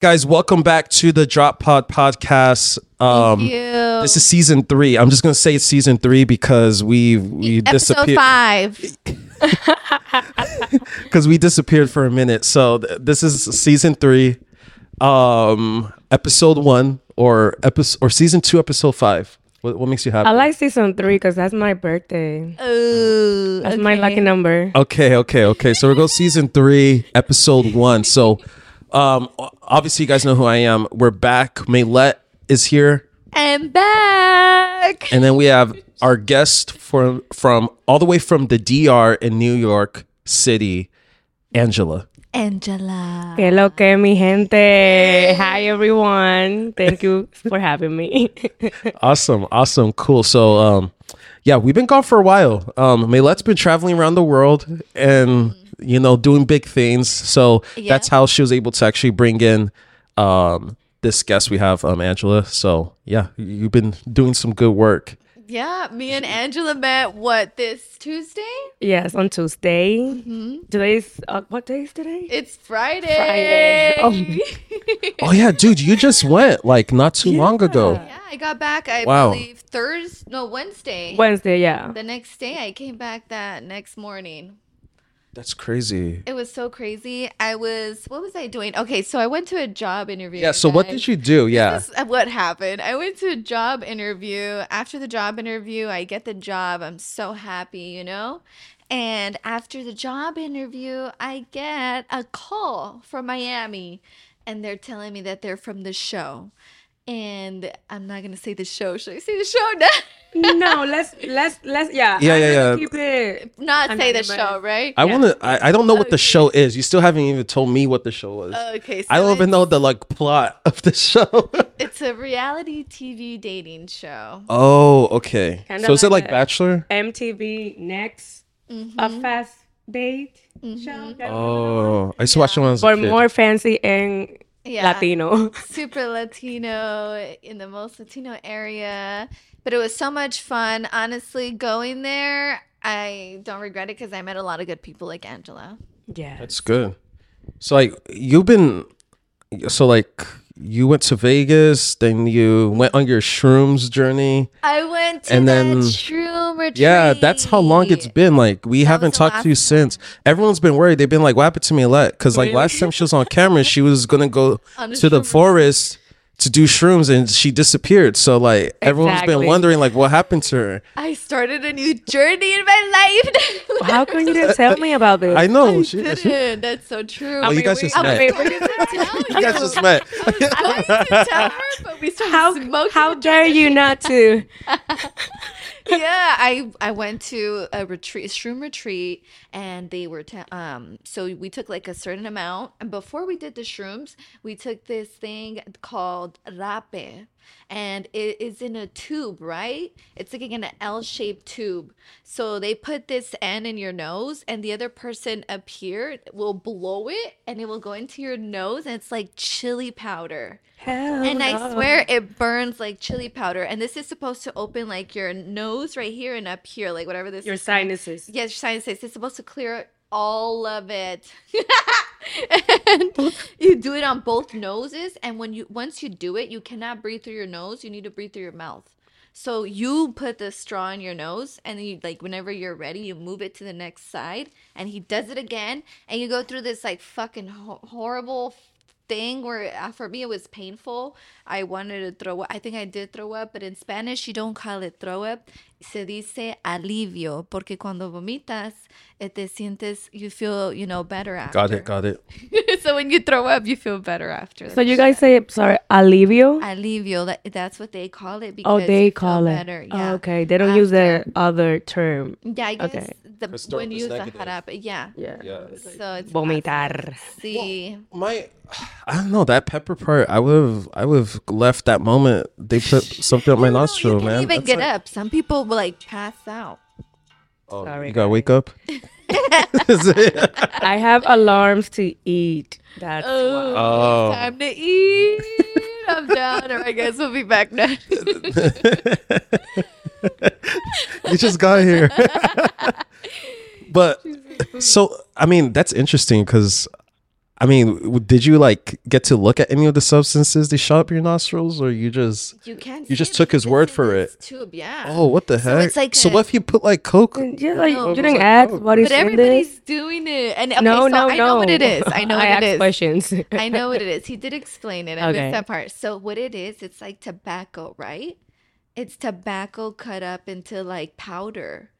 Guys, welcome back to the Droppod podcast. Um, Thank you. this is season three. I'm just gonna say it's season three because we we episode disappeared five. because we disappeared for a minute. So th- this is season three, um, episode one or episode or season two, episode five. What, what makes you happy? I like season three because that's my birthday. Ooh, That's my lucky number. Okay, okay, okay. So we're going season three, episode one. So, um, obviously you guys know who I am. We're back. Maylet is here, I'm back. and then we have our guest from from all the way from the DR in New York City, Angela. Angela. Que lo que mi gente. Hi everyone. Thank you for having me. Awesome, awesome, cool. So, um, yeah, we've been gone for a while. Um, Maylet's been traveling around the world and you know doing big things. So Yeah. that's how she was able to actually bring in um this guest we have, um, Angela. So yeah, you've been doing some good work. Yeah, me and Angela met what this Tuesday? yes, on Tuesday. Mm-hmm. Today's uh, what day is today? It's Friday. Friday. Oh. Oh yeah, dude, you just went like not too long ago. yeah, I got back. I Wow. believe Thursday. No, Wednesday. Wednesday, yeah. the next day, I came back that next morning. That's crazy. It was so crazy. I was. What was I doing? Okay, so I went to a job interview. Yeah. So what did you do? Yeah. What happened. I went to a job interview. After the job interview, I get the job. I'm so happy, you know? And after the job interview, I get a call from Miami and they're telling me that they're from the show. And I'm not going to say the show. Should I say the show now? no, let's let's let's yeah. Yeah, I'm yeah, yeah. Keep it. not say the show, right? I Yeah. want to. I, I don't know what the show is. You still haven't even told me what the show was. Okay. So I don't even know the like plot of the show. It's a reality TV dating show. oh, okay. Kinda so is it like like Bachelor? MTV next Mm-hmm. a fast date show. Oh, I used to watch it when I was a kid. more fancy and Yeah. Latino. super Latino in the most Latino area. But it was so much fun. Honestly, going there, I don't regret it because I met a lot of good people like Angela. Yeah. That's good. So like you've been, so like you went to Vegas, then you went on your shrooms journey. I went to And that then- shroom retreat. Yeah, that's how long it's been. Like we haven't talked to you since. Everyone's been worried. They've been like, "What happened to Maylet?" Because like last time she was on camera, she was gonna go On to the forest to do shrooms, and she disappeared. So like everyone's been wondering like, what happened to her? I started a new journey in my life. How come you didn't tell me about this? I know. I she, she- didn't. That's so true. Well, you mean, guys we- just I met. mean, I tell you guys just met. I was going to tell her, but we started how smoking. how dare you not to? Yeah, I I went to a retreat, a shroom retreat, and they were te- um. So we took like a certain amount, and before we did the shrooms, we took this thing called rapé, and it is in a tube, right? It's like in an L-shaped tube. So they put this end in your nose, and the other person up here will blow it, and it will go into your nose, and it's like chili powder. Hell And I swear it burns like chili powder. And this is supposed to open like your nose right here and up here, like whatever this your is. sinuses. Yes, your sinuses. It's supposed to clear all of it. and you do it on both noses. And when you once you do it, you cannot breathe through your nose. You need to breathe through your mouth. So you put the straw in your nose, and then you like whenever you're ready, you move it to the next side, and he does it again, and you go through this like fucking ho- horrible thing where uh, for me it was painful. I wanted to throw up. I think I did throw up, but in Spanish you don't call it throw up. Se dice alivio, porque cuando vomitas, eh, te sientes, you feel, you know, better after. got it. Got it. so when you throw up, you feel better after. So you guys say sorry, alivio? alivio, that, that's what they call it because Oh, they you feel call it. better. Oh, okay, they don't use the other term. Yeah, I guess Okay. the, 'Cause throw when you is use the negative. jarabe, yeah. Yeah. Yeah. So it's Vomitar. See, My, I don't know that pepper part. I would have. I would have left that moment. They put something up my nostril, you can't man. even That's get like- up. Some people will like pass out. Oh, Sorry, you gotta guys. wake up. I have alarms to eat. That's Oh, why. Oh. time to eat. I'm done. Or I guess we'll be back next. you just got here. but so I mean that's interesting because I mean, did you like get to look at any of the substances they shot up your nostrils, or you just? You can't. You just took his word for it. Tube, yeah. Oh, what the So heck? it's like so a- what if you put like coke? Yeah, like No. you didn't Like, ask what is But everybody's this. doing it, and okay, No, so no, I no. know what it is. I know what I it asked questions. I know what it is. He did explain it. I Okay. missed that part. So what it is, it's like tobacco, right? It's tobacco cut up into like powder,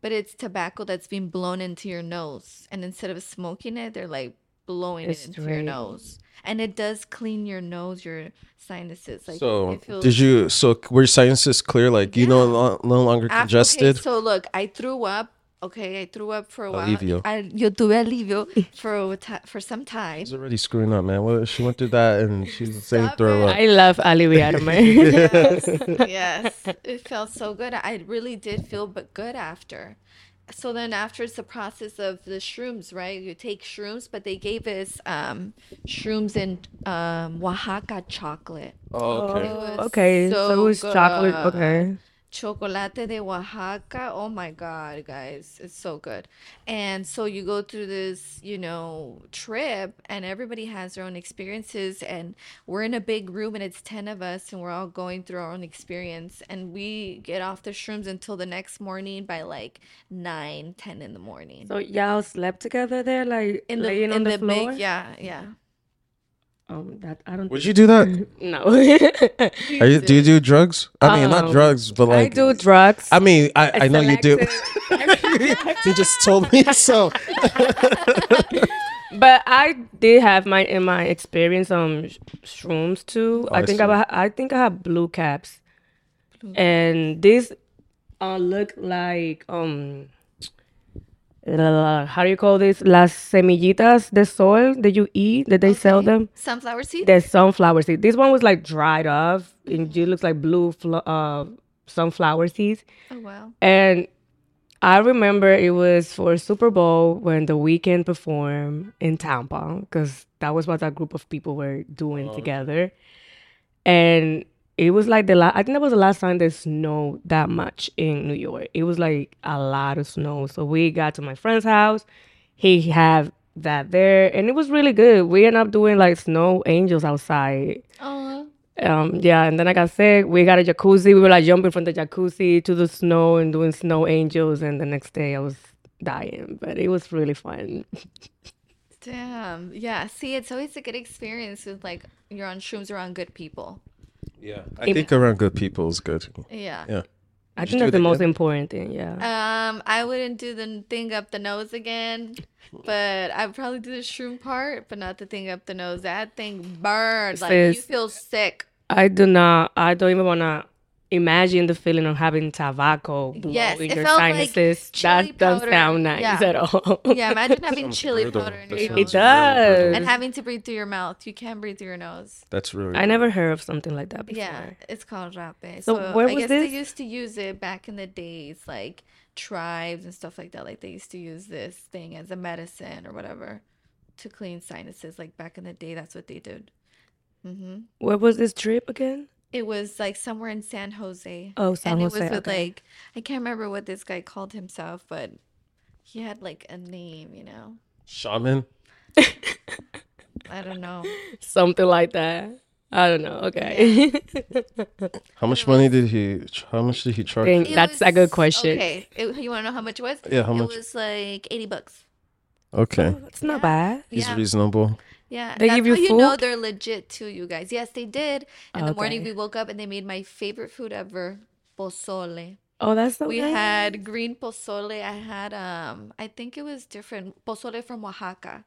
but it's tobacco that's being blown into your nose. And instead of smoking it, they're like blowing It's it into your nose, and it does clean your nose, your sinuses. Like So it feels- did you? So were your sinuses clear? Like you no lo- no longer Af- congested? Okay, so look, I threw up. Okay, I threw up for a while. Alivio. I, yo tuve alivio for a ti- for some time. She's already screwing up, man. What she went through that, and she's saying Stop throw up. I love aliviarme. yes, yes. It felt so good. I really did feel but good after. So then after it's the process of the shrooms, right? You take shrooms, but they gave us um, shrooms in um, Oaxaca chocolate. Oh, okay. It was okay, so, it so was chocolate. Okay. Chocolate de Oaxaca. Oh my God, guys. It's so good. And so you go through this, you know, trip, and everybody has their own experiences. And we're in a big room, and it's 10 of us, and we're all going through our own experience. And we get off the shrooms until the next morning by like 9, 10 in the morning. So y'all slept together there, like in the, laying in on the, the floor. big, yeah, yeah. Um, that I don't. Would you do that? No. Are you, do you do drugs? I mean, not Um, drugs, but like I like do drugs. I mean, I, I know you do. selected- you just told me so. But I did have my in my experience um sh- shrooms too. Oh, I I think see. I I think I have blue caps, and this uh look like um how do you call this las semillitas de sol that you eat that they sell them. Sunflower seeds? The sunflower seed. This one was like dried off, and it looks like blue flo- uh sunflower seeds. Oh, wow. And I remember it was for Super Bowl when the Weeknd performed in Tampa because that was what that group of people were doing together. And it was like the last, I think that was the last time there snowed that much in New York. It was like a lot of snow. So we got to my friend's house. He had that there and it was really good. We ended up doing like snow angels outside. Oh, Um, yeah, and then like I said. We got a jacuzzi. We were like jumping from the jacuzzi to the snow and doing snow angels. And the next day I was dying, but it was really fun. damn. Yeah. See, it's always a good experience with like you're on shrooms around good people. Yeah, I think around good people is good. Yeah. Yeah. I think that's the most again? important thing. Yeah. Um, I wouldn't do the thing up the nose again, but I'd probably do the shroom part, but not the thing up the nose. That thing burned. Like you feel sick. I do not. I don't even want to imagine the feeling of having tobacco blow Yes, in it your felt like sinuses. chili that doesn't sound nice Yeah. at all. Yeah, imagine having chili brutal. powder in That your sounds it does. And having to breathe through your mouth. You can't breathe through your nose. That's really. I never heard of something like that before. Yeah, it's called rapé. So So, where I was guess this? they used to use it back in the days, like tribes and stuff like that. Like they used to use this thing as a medicine or whatever to clean sinuses. Like back in the day, that's what they did. hmm Where was this trip again? It was like somewhere in San Jose. Oh, San and Jose. And it was with okay. like I can't remember what this guy called himself, but he had like a name, you know. Shaman. I don't know. something like that. I don't know. Okay. How much money did he? How much did he charge? It That's a good question. Okay, It- you want to know how much it was? Yeah, how much? It was like eighty bucks. Okay, oh, It's not Yeah. bad. he's Yeah. reasonable. Yeah, They that's give you how you know they're legit too, you guys. Yes, they did. In the morning, we woke up and they made my favorite food ever, pozole. Oh, that's so We nice. had green pozole. I had um, I think it was different pozole from Oaxaca.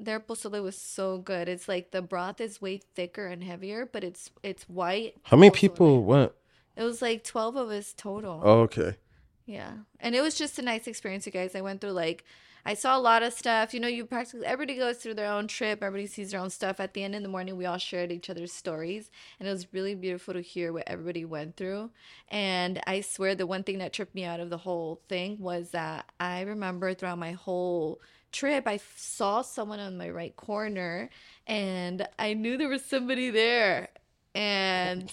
Their pozole was so good. It's like the broth is way thicker and heavier, but it's it's white. How many pozole. people went? It was like twelve of us total. Oh, okay. Yeah. And it was just a nice experience, you guys. I went through like I saw a lot of stuff. You know, you practically everybody goes through their own trip, everybody sees their own stuff. At the end in the morning we all shared each other's stories. And it was really beautiful to hear what everybody went through. And I swear the one thing that tripped me out of the whole thing was that I remember throughout my whole trip I saw someone on my right corner and I knew there was somebody there. And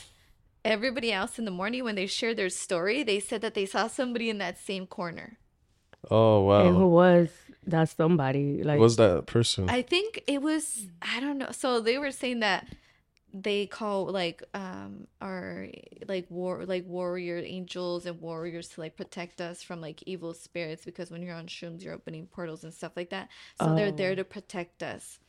everybody else in the morning when they shared their story, they said that they saw somebody in that same corner. Oh wow! And who was that somebody? Like Who was that person? I think it was I don't know. So they were saying that they call like um our like war like warrior angels and warriors to like protect us from like evil spirits because when you're on shrooms you're opening portals and stuff like that. So they're there Oh. to protect us.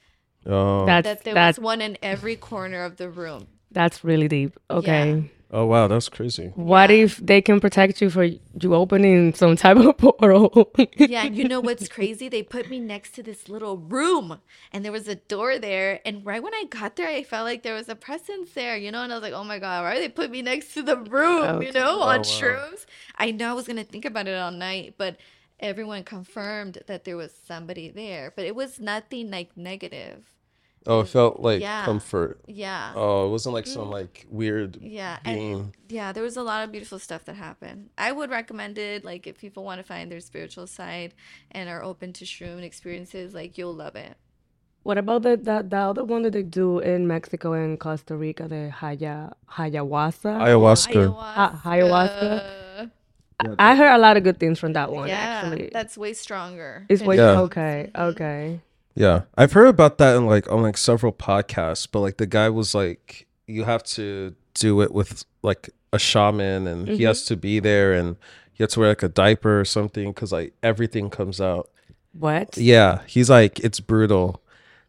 oh. that's That there that's was one in every corner of the room. That's really deep. Okay. oh wow, that's crazy. What if they can protect you for you opening some type of portal? Yeah, and you know what's crazy? They put me next to this little room and there was a door there. And right when I got there, I felt like there was a presence there, you know? And I was like, oh my God, why they put me next to the room, you Okay. know, Oh, on wow. shrooms? I know I was going to think about it all night, but everyone confirmed that there was somebody there. But it was nothing like negative. Oh, it felt like Yeah. comfort. Yeah. Oh, it wasn't like some like weird Yeah, and being. yeah, there was a lot of beautiful stuff that happened. I would recommend it, like if people want to find their spiritual side and are open to shroom experiences, like you'll love it. what about the, the the other one that they do in Mexico and Costa Rica, the Haya Hayahuasa? Ayahuasca. Ah, ayahuasca. Uh, I heard a lot of good things from that one. yeah, actually, that's way stronger. it's way Yeah. okay. Okay. Yeah, I've heard about that in like on like several podcasts, but like the guy was like, you have to do it with like a shaman, and he has mm-hmm. to be there, and you have to wear like a diaper or something because like everything comes out. What? Yeah, he's like it's brutal.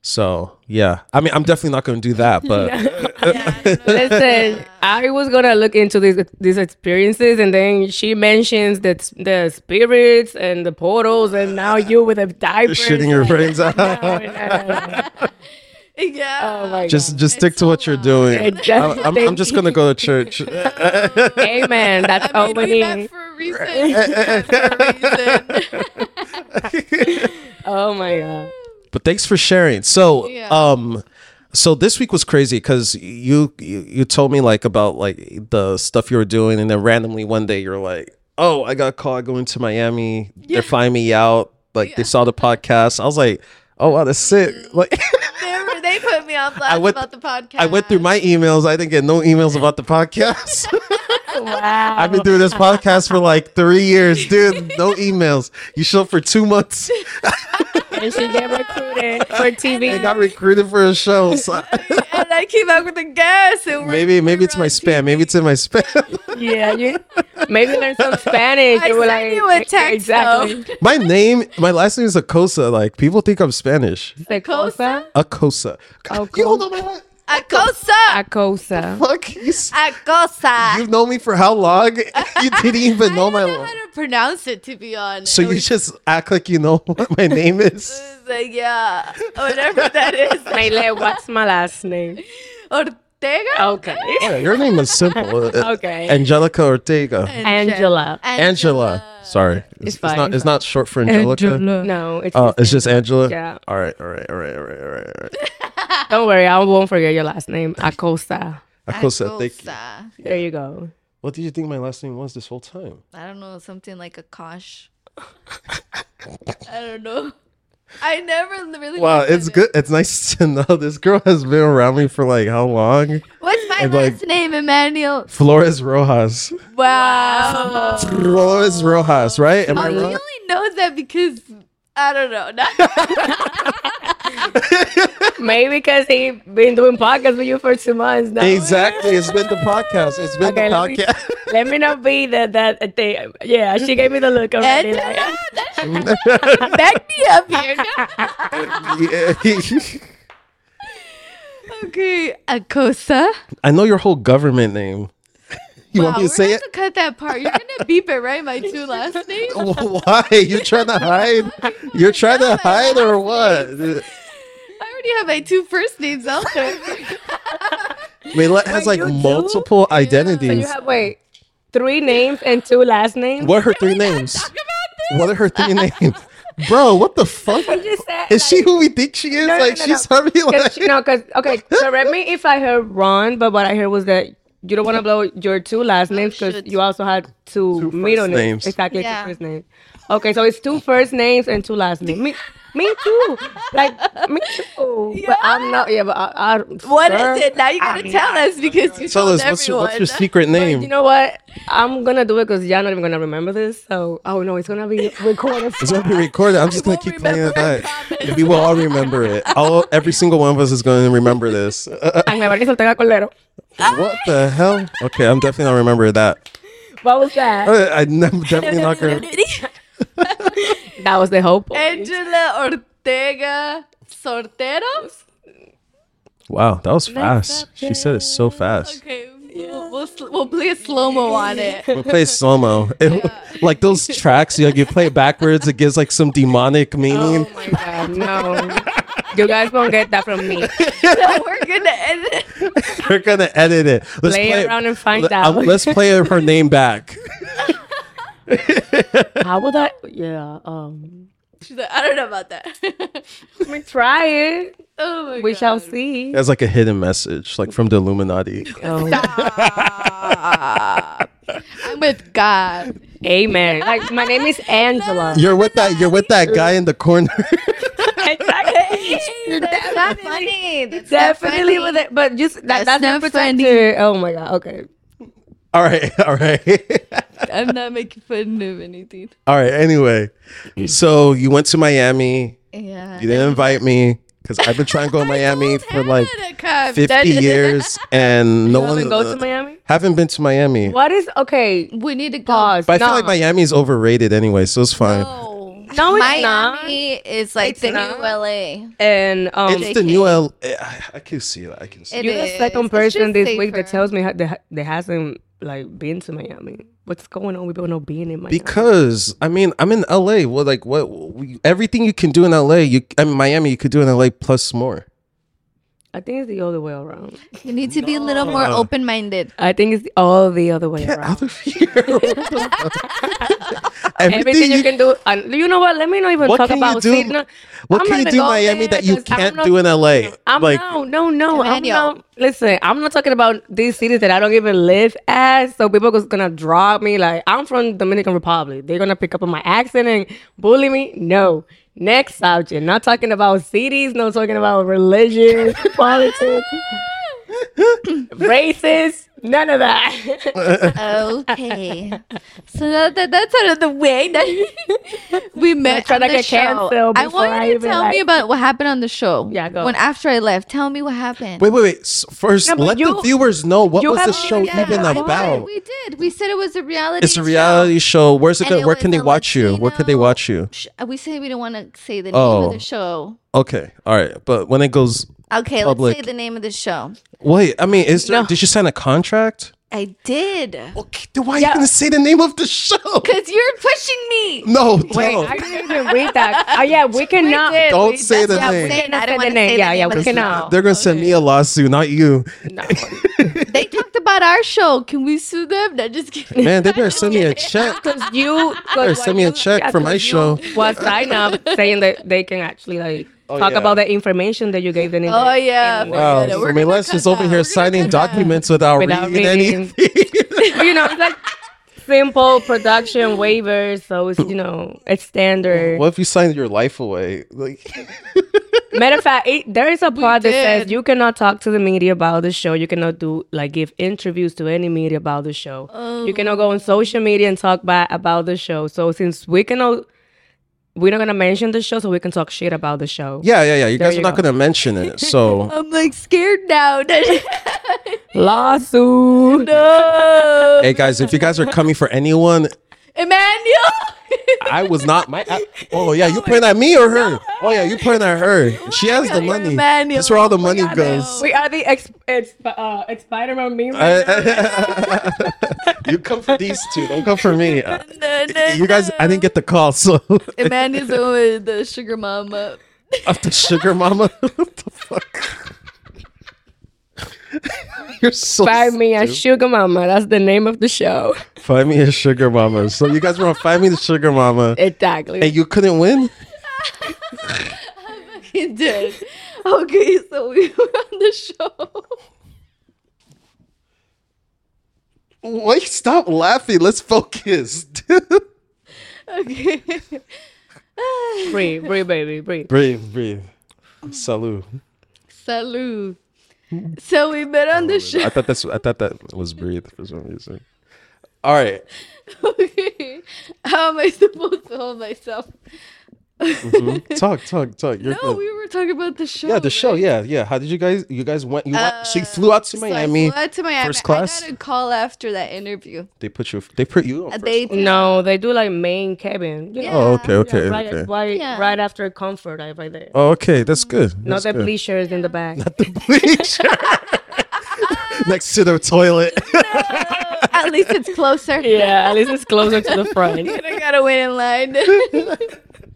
So yeah, I mean, I'm definitely not going to do that, but Listen, I was gonna look into these these experiences, and then she mentions that the spirits and the portals, and now you with a diaper. shitting your brains out. yeah. Oh my just just stick It's to a what you're doing. Just- I'm, I'm, I'm just gonna go to church. Amen. That's I mean, we we met for a reason. For a reason. Oh my god! But thanks for sharing. So, Yeah. um, so this week was crazy because you, you you told me like about like the stuff you were doing, and then randomly one day you're like, "Oh, I got called going to Miami. They're finding me out. Like they saw the podcast. I was like, "Oh wow, that's sick!" Like they, were, they put me on blast went- about the podcast. I went through my emails. I didn't get no emails about the podcast. Wow. I've been doing this podcast for like three years, dude. No emails. You show up for two months. and she get recruited for TV. I TV. got recruited for a show. So and I came out with the gas. And maybe maybe it's my on spam. TV. Maybe it's in my spam. Yeah, you maybe learn some Spanish. I You were sent like, you a text, exactly. my name, my last name is Acosa. Like people think I'm Spanish. Acosa. Acosa. Oh, You cool. don't know my Acosa. Acosa. fuck. You, Acosa. you've known me for how long? You didn't even know my. I my. don't know how to pronounce it, to be honest. So you just act like you know what my name is. Like, yeah, whatever that is. Mayle, what's my last name? Ortega? Okay. Yeah, your name is simple. Uh, Okay. Angelica Ortega. Angela. Angela. Sorry, it's, it's fine, not. it's It's not short for Angelica. No, it's Oh, it's just Angela. Yeah. All right. All right. All right. All right. All right. All right. Don't worry, I won't forget your last name. Acosta. Acosa. Thank you. Acosa. There you go. What did you think my last name was this whole time? I don't know, something like a kosh. I don't know. I never really. Wow, it's it. good. It's nice to know this girl has been around me for like how long? What's my And, last like- name, Emmanuel? Flores Rojas. Wow. Flores Rojas, right? Am Oh, I he wrong? only knows that because I don't know. Maybe because he been doing podcasts with you for two months now. Exactly. It's been the podcast. It's been Okay, the let me- podcast. Let me not be that that thing. Yeah, she gave me the look already. Angela, Like, back me up here. Yeah. okay, Acosa. I know your whole government name. You wow, want me we're to say gonna it? to cut that part. You're gonna beep it, right? My two last names. Why? You trying to hide? You're trying to hide or what? I already have my two first names out there. Mela has like you do? multiple so you identities. have wait, three names and two last names. What are her three names? What are her three names? Bro, what the fuck? Just said, Is she who we think she is? No, no, like no, she's no. probably Cause like she, no, because okay, correct me if I heard wrong, but what I heard was that you don't want to blow your two last names because shit. you also had two, Two first middle names. names. Exactly, Yeah. two first names. Okay, so it's two first names and two last names. Me, me too. Like me too. But I'm not. Yeah, but I. I What is sir, it? Now you gotta I'm tell not. us because you Tell told us what's your, what's your secret name? You know what? I'm gonna do it because y'all not even gonna remember this. So, oh no, it's gonna be recorded. It's gonna be recorded. I'm just gonna keep playing it remember back. We will all remember it. All every single one of us is going to remember this. Ángel Mauricio Ortega Cordero. what the hell? Okay, I'm definitely gonna remember that. What was that? Uh, I never definitely not gonna. That was the hope. Angela Ortega Sortero. Wow, that was fast. She said it so fast. Okay, we'll, we'll, sl- we'll play a slow mo on it. We'll play slow mo. Like those tracks, you, like you play it backwards, it gives like some demonic meaning. Oh my god, no. You guys won't get that from me. so we're gonna edit. it. We're gonna edit it. Let's Play around and find let- out. uh, let's play her name back. How would I? Yeah. Um. She's like, I don't know about that. Let me try it. oh my We god. shall see. That's like a hidden message, like from the Illuminati. Oh, Stop. I'm with God. amen. Like my name is Angela. You're with that. You're with that guy in the corner. Exactly. That's not funny. That's Definitely not with it, but just that, That's that's not not funny. Oh my god. Okay. all right, all right, I'm not making fun of anything. all right. Anyway, so you went to Miami. Yeah. You didn't invite me because I've been trying to go to Miami for like That- 50 years, and no You one haven't go to uh, Miami? haven't been to Miami. What is okay? We need to go. Pause. But I feel No. like Miami's overrated anyway, so it's fine. No, No, it's not. Miami is like It's the not. new LA. And um, It's the new L. I, I can see it. I can see. It It. you're the is. second It's person just this week that safer. tells me ha- that that hasn't like been to Miami. What's going on with people not being in Miami? Because I mean, I'm in LA. Well, like what? We, everything you can do in LA, you I mean Miami, you could do in LA plus more. I think it's the other way around. You need to be a little more No. open minded. I think it's all the other way Get around. out of here! Everything you can do. And you know what? Let me not even What talk can you about do- Sydney. What I'm can you gonna do in Miami that you can't not- do in LA? I'm like no, no, no. I'm Emmanuel. not. Listen, I'm not talking about these cities that I don't even live at. So people is gonna drop me. Like I'm from Dominican Republic. They're gonna pick up on my accent and bully me. No. Next subject. Not talking about cities. Not talking about religion, politics, races. None of that. Okay. so that, that, that's out of the way. Now we met. trying on to the get show. canceled I before want I you to even, tell me about what happened on the show. Yeah, go. When after I left, tell me what happened. wait, wait, wait. First, No, but let the viewers know what was the show even even said we about. Did, we did. We said it was a reality. It's a reality show. Where's it? And Gonna, it where can they a watch you? Where could they watch you? Sh- We said we don't want to say the name Oh. of the oh. show. Okay, all right. But when it goes, Okay, Public. let's say the name of the show. wait. I mean, is there? No. Did you sign a contract? I did. Okay, then why are Yeah. you gonna say the name of the show? Cause you're pushing me. No, Wait, don't. I didn't even read that. Oh yeah, we cannot. did. Don't We- say the what I'm name. saying. I Say don't want the name. say Yeah, the yeah, name we cannot. They're gonna send me a lawsuit, not you. No. They talked about our show. Can we sue them? No, just kidding. Man, they better send me a check. Because you Better cause send me a check for my show. Was sign up saying that they can actually like Oh, talk yeah. about the information that you gave them. in Oh the- yeah. in- Wow, forget it. I mean, gonna Les cut is over that. here We're signing cut that. documents without, Without reading reading. anything. You know, it's like simple production waivers, so it's you know it's standard. what if you signed your life away? Like, Matter of fact, it, there is a part that says you cannot talk to the media about the show. You cannot do like give interviews to any media about the show. You oh. cannot go on social media and talk bad about the show. So since we cannot, we're not gonna mention the show, so we can talk shit about the show. yeah, yeah, yeah. You There guys you are not gonna mention it, so I'm like scared now. Lawsuit. no. hey, guys, if you guys are coming for anyone, Emmanuel. I was not my. I, oh yeah, you pointing at me or her? Oh yeah, you pointing at her. She has the money. Emmanuel. That's where all the money are goes. We are the ex, ex, uh, ex Spider-Man meme. I- you come for these two. Don't come for me. Uh, No, no, You guys, I didn't get the call, so Emmanuel's the one with the sugar mama. of the sugar mama. what the fuck? You're so. Find me a sugar mama. That's the name of the show. Find me a sugar mama. So you guys were on Find Me the Sugar Mama, Exactly. and you couldn't win. He did. Okay, so we were on the show. Wait, stop laughing. Let's focus. Okay. breathe, breathe, baby, breathe. breathe, breathe. Salud. Salud. So we met on the show. I thought that's I thought that was breathe for some reason. All right. Okay. How am I supposed to hold myself? Mhm. Talk, talk, talk. You're No, good. we were talking about the show. yeah, the show. right? Yeah, yeah. How did you guys? You guys went. You went. So you Uh, flew out to So I Miami. flew out to Miami. first class? I got a call after that interview. They put you. They put you. On Uh, first They No, they do like main cabin. You know, Oh, okay, Yeah. okay, yeah, right, okay. right, Yeah. right after comfort, like right there. Oh, okay. That's good. Not That's the good. bleachers in the back. Not the bleacher. Next to the toilet. At least it's closer. yeah, at least it's closer to the front. I gotta wait in line.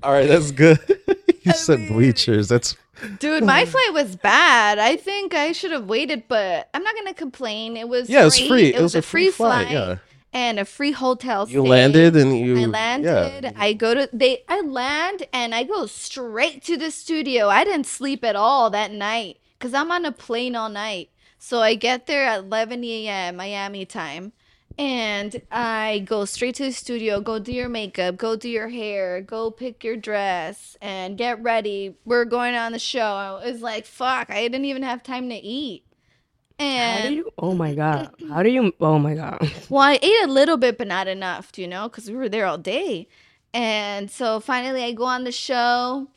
All right, that's good. you said bleachers. That's Dude, my flight was bad. I think I should have waited, but I'm not gonna complain. It was yeah, it was free. It, was, a free flight, Yeah. and a free hotel. You landed and you. I landed. Yeah. I go to they. I land and I go straight to the studio. I didn't sleep at all that night because I'm on a plane all night. So I get there at 11 a.m. Miami time, and I go straight to the studio. Go do your makeup. Go do your hair. Go pick your dress and get ready. We're going on the show. I was like fuck. I didn't even have time to eat. How And do you? Oh my god! How do you? Oh my god! well, I ate a little bit, but not enough, you know, because we were there all day. And so finally, I go on the show.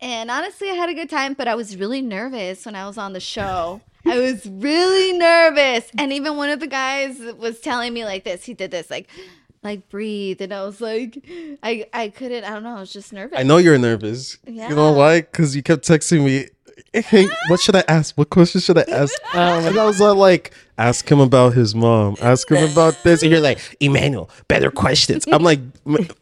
And honestly, I had a good time, but I was really nervous when I was on the show. I was really nervous. And even one of the guys was telling me like this. He did this, like, like breathe. And I was like, I, I couldn't, I don't know, I was just nervous. I know you're nervous. Yeah. You know why? Because you kept texting me. Hey, what should I ask? What question should I ask? Um, and I was uh, like, ask him about his mom. Ask him about this. And you're like, Emmanuel, better questions. I'm like,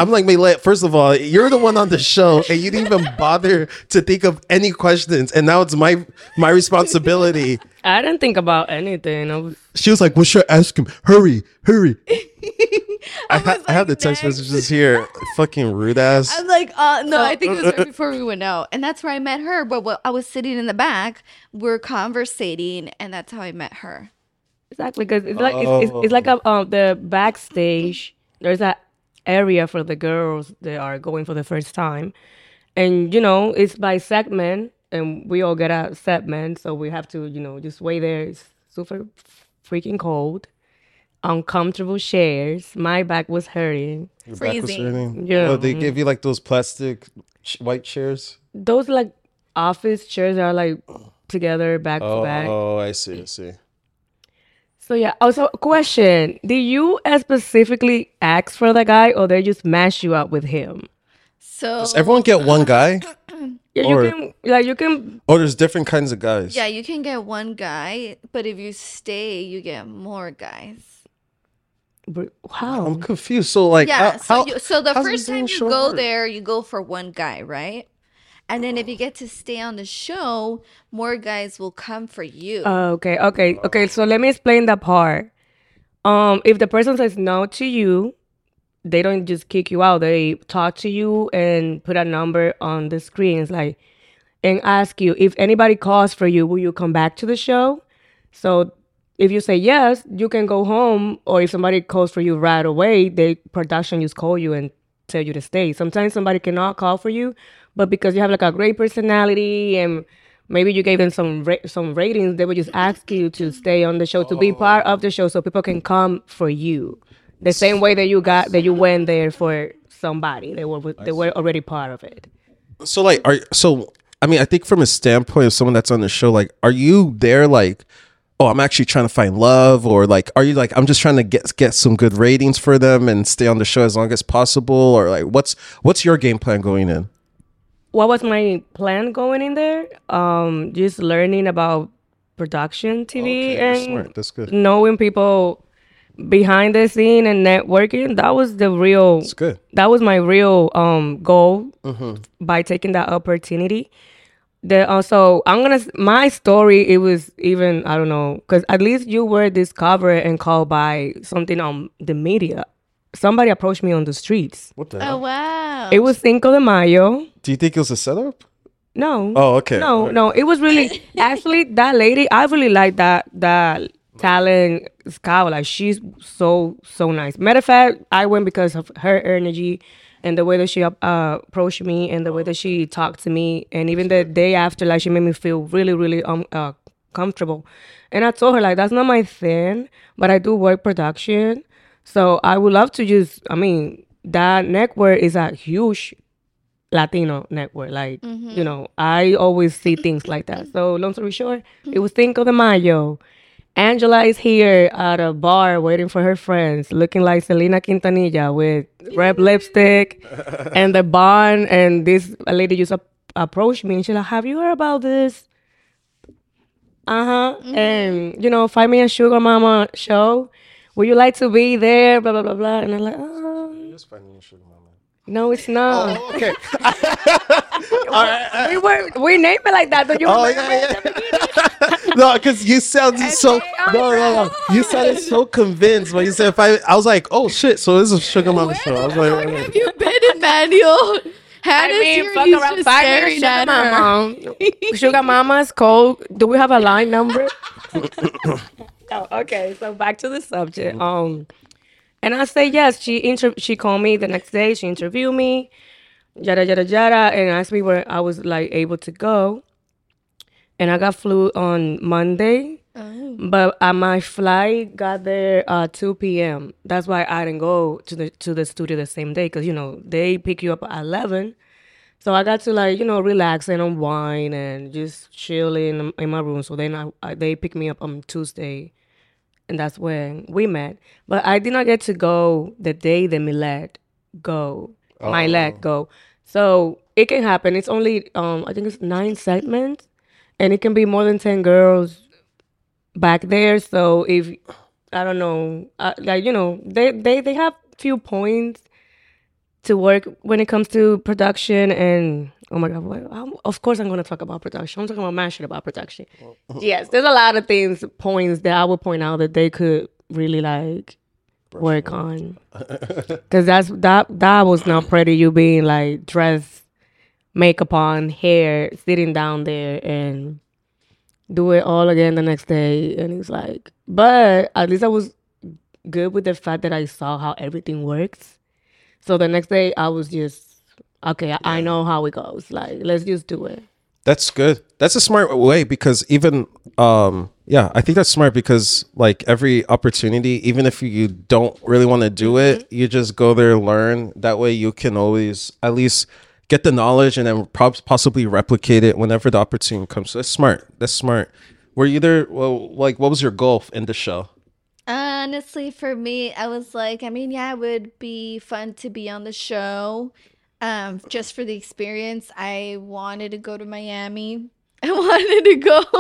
I'm like, Maylet, first of all, you're the one on the show, and you didn't even bother to think of any questions, and now it's my my responsibility. I didn't think about anything. I was, She was like, "What should I ask him? Hurry, hurry!" I, ha- was I have the text "Next." messages here. Fucking rude ass. I'm like, uh, no, I think it was right before we went out, and that's where I met her. But what, I was sitting in the back, we're conversating, and that's how I met her. exactly because it's like it's, it's, it's like a, um the backstage. There's that area for the girls that are going for the first time, and you know it's by segment, and we all get a man. so we have to you know just wait there. It's super freaking cold, uncomfortable chairs. My back was hurting. Your back was hurting? Yeah. Oh, they give you like those plastic ch- white chairs. Those like office chairs are like together back to Oh, back. oh, I see. I see. So yeah. Also, question: Did you uh, specifically ask for the guy, or they just mash you up with him? So Does everyone get one guy? Yeah, Or- you can like you can. Oh, there's different kinds of guys. yeah, you can get one guy, but if you stay, you get more guys. But wow, I'm confused. So like, Yeah. how, so, how- you, so the first time you show go work? there, you go for one guy, right? And then if you get to stay on the show, more guys will come for you. Uh, okay. Okay. Okay. So let me explain that part. Um, if the person says no to you, they don't just kick you out. They talk to you and put a number on the screen. It's like, and ask you if anybody calls for you, will you come back to the show? So if you say yes, you can go home. Or if somebody calls for you right away, they production just call you and tell you to stay. Sometimes somebody cannot call for you, but because you have like a great personality and maybe you gave them some ra- some ratings, they would just ask you to stay on the show to be oh. part of the show, so people can come for you. The same way that you got that you went there for somebody, they were they were already part of it. so like, are so? I mean, I think from a standpoint of someone that's on the show, like, are you there like? Oh, I'm actually trying to find love, or like, are you like, I'm just trying to get get some good ratings for them and stay on the show as long as possible, or like, what's what's your game plan going in? what was my plan going in there? Um, just learning about production TV Okay, and smart. That's good. knowing people behind the scene and networking. That was the real. It's good. That was my real um goal Mm-hmm. by taking that opportunity. The also I'm gonna my story. It was even I don't know because at least you were discovered and called by something on the media. Somebody approached me on the streets. What the? oh hell? wow. It was Cinco de Mayo. Do you think it was a setup? No. Oh, okay. No, Alright. no, it was really actually that lady. I really like that that talent scout. Like she's so so nice. Matter of fact, I went because of her energy and the way that she uh, approached me and the way that she talked to me. And even the day after, like she made me feel really really um uh, comfortable. And I told her like that's not my thing, but I do work production, so I would love to just. I mean, that network is a huge Latino network. Like, you know, I always see things like that. So, long story short, it was Cinco de Mayo. Angela is here at a bar waiting for her friends, looking like Selena Quintanilla with red lipstick and the bond. And this lady just ap- approached me and she's like, Have you heard about this? Uh huh. And, you know, find me a Sugar Mama show. Would you like to be there? Blah, blah, blah, blah. And I'm like, oh, Just finding your sugar mama. No, it's not. Okay. we were we named it like that. Don't you Oh remember? yeah, yeah. no, because you sounded so no, no, no. You sounded so convinced when you said if I. I was like, oh shit. So this is a sugar mama show. I was like, Where wait, have wait. you been, Emmanuel? I Hannah's mean, here, fuck he's around just five minutes, staring Sugar. Mama. Sugar Mama's cold. Do we have a line number? oh, okay. So back to the subject. Um, and I say yes. She inter- she called me the next day. She interviewed me, yada yada yada, and asked me where I was like able to go. And I got flew on Monday. But uh, my flight got there uh 2 p.m. That's why I didn't go to the to the studio the same day because you know they pick you up at 11. So I got to like you know relax and unwind and just chill in in my room. So then I, I they picked me up on Tuesday, and that's when we met. But I did not get to go the day that Millet go, my let go. So it can happen. It's only um I think it's nine segments, and it can be more than ten girls back there. So if I don't know, uh, like you know, they they they have few points to work when it comes to production and oh my god, what, um, of course I'm gonna talk about production. I'm talking about my shit about production. yes, there's a lot of things points that I would point out that they could really like work on because that's that that was not pretty. You being like dressed, makeup on, hair, sitting down there and do it all again the next day. And it's like, but at least I was good with the fact that I saw how everything works. So the next day I was just, okay, I- I know how it goes. Like, let's just do it. That's good. That's a smart way because even um yeah, I think that's smart because like every opportunity, even if you don't really want to do it, you just go there learn. That way you can always at least get the knowledge and then prob- possibly replicate it whenever the opportunity comes. So that's smart. That's smart. Were you there well like what was your goal in the show? Honestly, for me, I was like, I mean, yeah, it would be fun to be on the show. Um, just for the experience, I wanted to go to Miami. I wanted to go.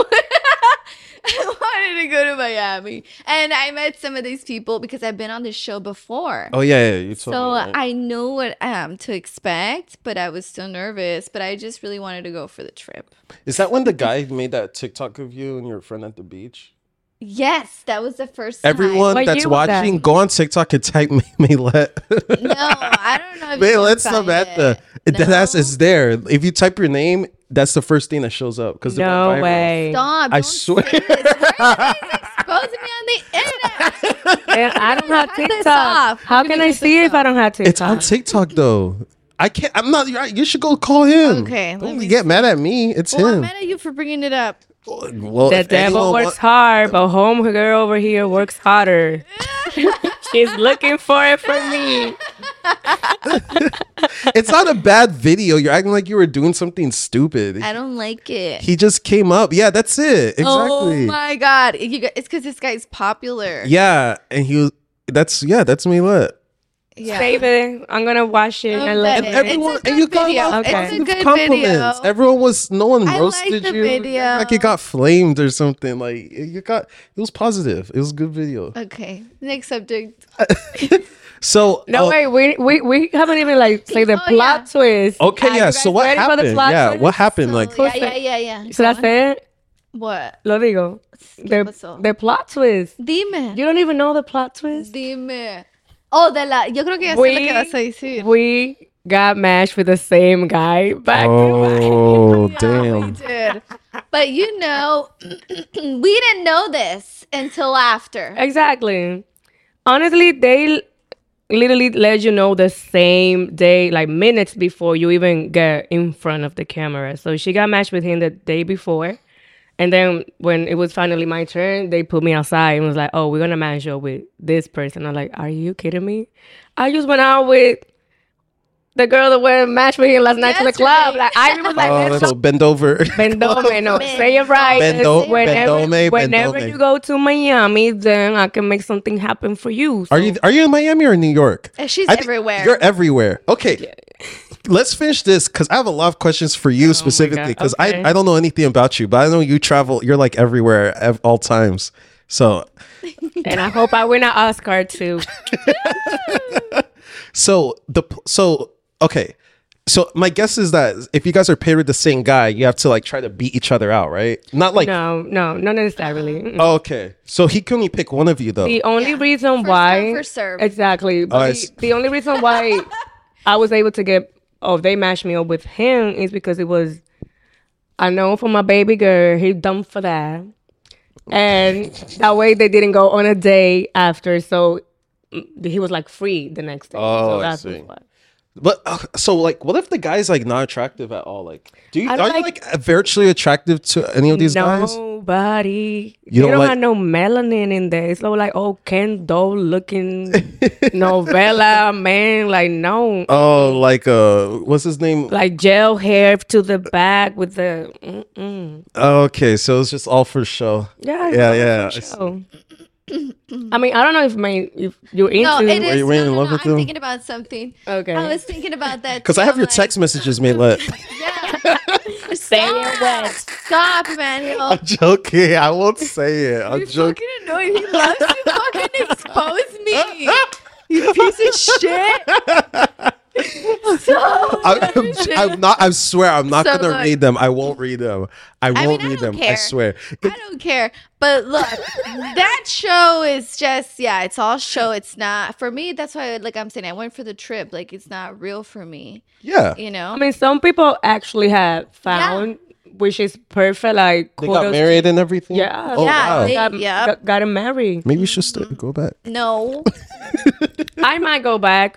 I wanted to go to Miami, and I met some of these people because I've been on this show before. Oh yeah, yeah, you told So me. right? I know what um to expect, but I was still nervous. But I just really wanted to go for the trip. Is that when the guy made that TikTok of you and your friend at the beach? Yes, that was the first time. Everyone What that's year was that? watching, go on TikTok and type me Maylet. No, I don't know. If you May can let find Samantha. That's No? it's there. If you type your name, that's the first thing that shows up. Because No way. Stop! I don't swear. say this. Why are you guys exposing me on the internet? And I don't have TikTok. How We're can I see this if I don't have TikTok? It's on TikTok though. I can't. I'm not. You're right. You should go call him. Okay, let Don't me get mad at me. It's Well, I'm mad at you for bringing it up. Well, The if devil works wa- hard, but home girl over here works harder. She's looking for it for me. It's not a bad video. You're acting like you were doing something stupid. I don't like it. He just came up. Yeah, that's it. Oh exactly. Oh my god! It's because this guy's popular. Yeah, and he was. That's yeah. That's me. What? Yeah. Save it. I'm gonna watch it and Okay. let And it. Everyone, and you got video. a lot of It's a positive good compliments. video. Everyone was. No one I like roasted the you. video. Like it got flamed or something. Like you got. It was positive. It was a good video. Okay. Next subject. So No uh, wait, we we we haven't even like say the Oh, plot yeah. twist. Okay, Are yeah. So what ready for the happened? plot Yeah, twist? what happened? So, like, yeah, yeah, yeah, yeah. Should I say it? What? Lo digo. ¿Qué The, the plot twist. Dime. You don't even know the plot twist? Dime. Oh, de la. Yo creo que ya sé lo que vas a decir. we got matched with the same guy back to back. oh Yeah, we did. But you know, we didn't know this until after. Exactly. Honestly, they literally let you know the same day, like minutes before you even get in front of the camera. So she got matched with him the day before. And then when it was finally my turn, they put me outside and was like, "Oh, we're gonna match you up with this person." I'm like, "Are you kidding me? I just went out with the girl that went match with him last night to the club. Yesterday. Like I was like, Oh, "Let's so bend over. Bendome, no, Ben- say it right. Bendo- whenever bendome, whenever bendome. you go to Miami, then I can make something happen for you. Are you are you in Miami or in New York? Uh, She's I everywhere. You're everywhere. Okay. Let's finish this because I have a lot of questions for you specifically because Okay. I, I don't know anything about you, but I know you travel. You're like everywhere at all times. So and I hope I win an Oscar too. so the so okay. So my guess is that if you guys are paired with the same guy, you have to like try to beat each other out, right? Not like no, no, not necessarily. Mm-mm. oh, okay. So he can only pick one of you though. The only Yeah. reason First why come, first serve. exactly, but Oh, I the, see. the only reason why I was able to get oh they matched me up with him is because it was I know for my baby girl he dumb for that, and that way they didn't go on a day after, so mm, he was like free the next day. Oh, so I that's see. why. But uh, so like, what if the guy's like not attractive at all? Like, do you I are don't you like- like virtually attractive to any of these guys? Nobody. You don't don't like- have no melanin in there. It's like oh Ken doll looking novella man. Like no, Oh, like uh, what's his name? like gel hair to the back with the. Mm-mm. Okay, so it's just all for show. Yeah, Yeah, yeah, I for see. show. I mean, I don't know if my if you're into. no, it Are is. you really no, in no, love no, with I'm him? thinking about something. Okay. I was thinking about that Because I too. have I'm your like, text messages, Maylet. Yeah. say Stop. Stop, Emmanuel. I'm joking. I won't say it. I'm You're joking. fucking annoying. He loves to fucking expose me. You piece of shit. So, I'm, I'm not. I swear, I'm not So gonna look- read them. I won't read them. I won't I mean, I read don't them. I swear. I don't care. But look, that show is just yeah, it's all show. It's not for me. That's why, like I'm saying, I went for the trip. Like it's not real for me. Yeah, You know. I mean, some people actually have found, which is perfect. Like they got married and everything. Yeah. Oh Yeah, wow. they- Got, Yep. got, got married. Maybe you should stay, mm-hmm. go back. no. I might go back.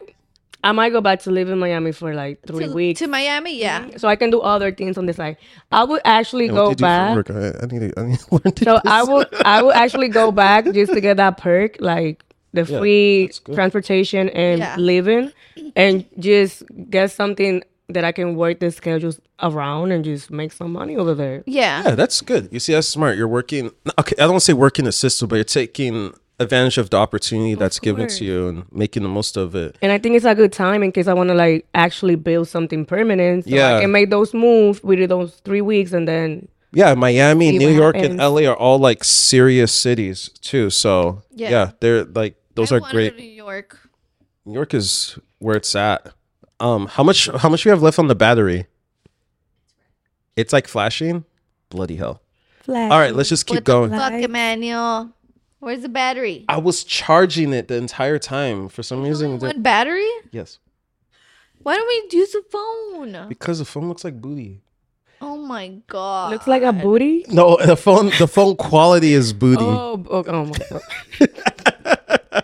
I might go back to live in Miami for like three to, weeks. to Miami. Yeah. so I can do other things on the side. I would actually And go what do you do back. I, I need to. I need to learn to. So do I this. would I would actually go back just to get that perk, like the Yeah, free transportation and Yeah. living, and just get something that I can work the schedules around and just make some money over there. Yeah. Yeah, that's good. You see, that's smart. You're working. Okay, I don't say working the system, but you're taking advantage of the opportunity that's given to you and making the most of it. And I think it's a good time in case I want to like actually build something permanent. So Yeah. I can make those moves within those three weeks, and then Yeah, Miami, New what York, and. LA are all like serious cities too. So yeah, Yeah. they're like those I are great. New York. New York is where it's at. Um, how much? How much you have left on the battery? It's like flashing. Bloody hell! flash. All right, let's just keep what the going. fuck, Emmanuel? Where's the battery? I was charging it the entire time for some reason. Only one battery? Yes, Why don't we use the phone? because the phone looks like booty. Oh my god. Looks like a booty. No, the phone the phone quality is booty. Oh, oh, oh my god.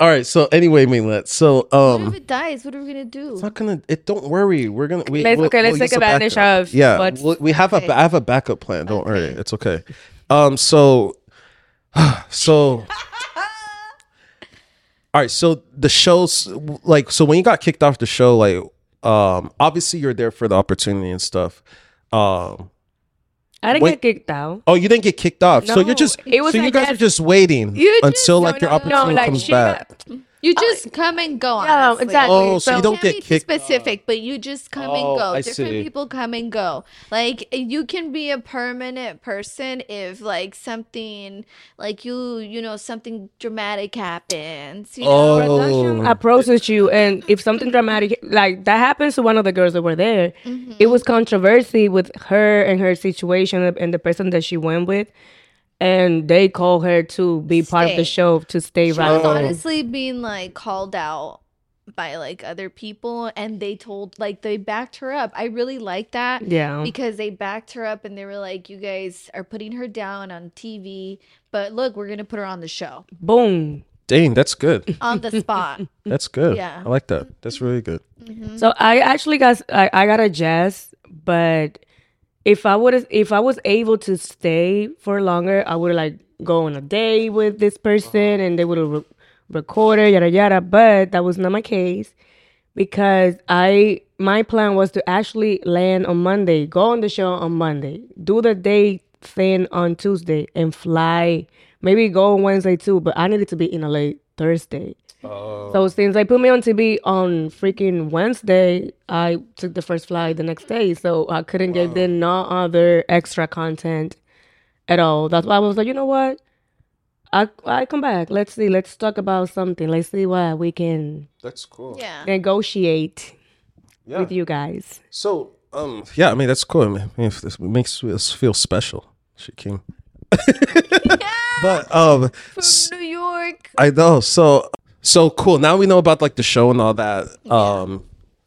All right. So anyway, Maylet. So What um, if it dies? What are we gonna do? it's not gonna. It don't worry. We're gonna. We, Let's- we'll- okay, let's we'll take advantage of Yeah, what's- we'll- we have a. Okay. ba- I have a backup plan. Don't worry. It's okay. Um. So. So. All right. So the shows, like, so when you got kicked off the show, like, um, obviously you're there for the opportunity and stuff. Um. I didn't Wait. get kicked out. Oh, you didn't get kicked off. so you're just. it was so you like guys that- are just waiting You just- until no, like your no, no, opportunity like, comes she back. got- You just come and go. Yeah, honestly. exactly. Oh, so you don't Can't get be kicked specific, but you just come Oh, and go. I Different see. people come and go. Like you can be a permanent person if like something like you you know something dramatic happens. You know? Production Oh. approaches you, and if something dramatic like that happens to one of the girls that were there, Mm-hmm. it was controversy with her and her situation and the person that she went with, and they called her to be part of the Stay. show to stay She right. was Oh. honestly being like called out by like other people and they told like they backed her up. I really like that. Yeah. Because they backed her up and they were like, You guys are putting her down on TV, but look, we're gonna put her on the show. Boom. Dang, that's good. On the spot. That's good. Yeah. I like that. That's really good. Mm-hmm. So I actually got I, I got a jazz, but if I would if I was able to stay for longer, I would like go on a day with this person uh-huh. and they would have re- recorded yada yada. But that was not my case because I my plan was to actually land on Monday, go on the show on Monday, do the day thing on Tuesday, and fly. Maybe go on Wednesday too, but I needed to be in LA Thursday. So since they put me on TV on freaking Wednesday, I took the first flight the next day. So I couldn't give them no other extra content at all. That's why I was like, you know what? I I come back. Let's see. Let's talk about something. Let's see what we can That's cool. Yeah. negotiate Yeah. with you guys. So, um, yeah, I mean that's cool. I mean, if this makes us feel special, she came. but um, From New York. I know. So so cool. Now we know about like the show and all that. Um,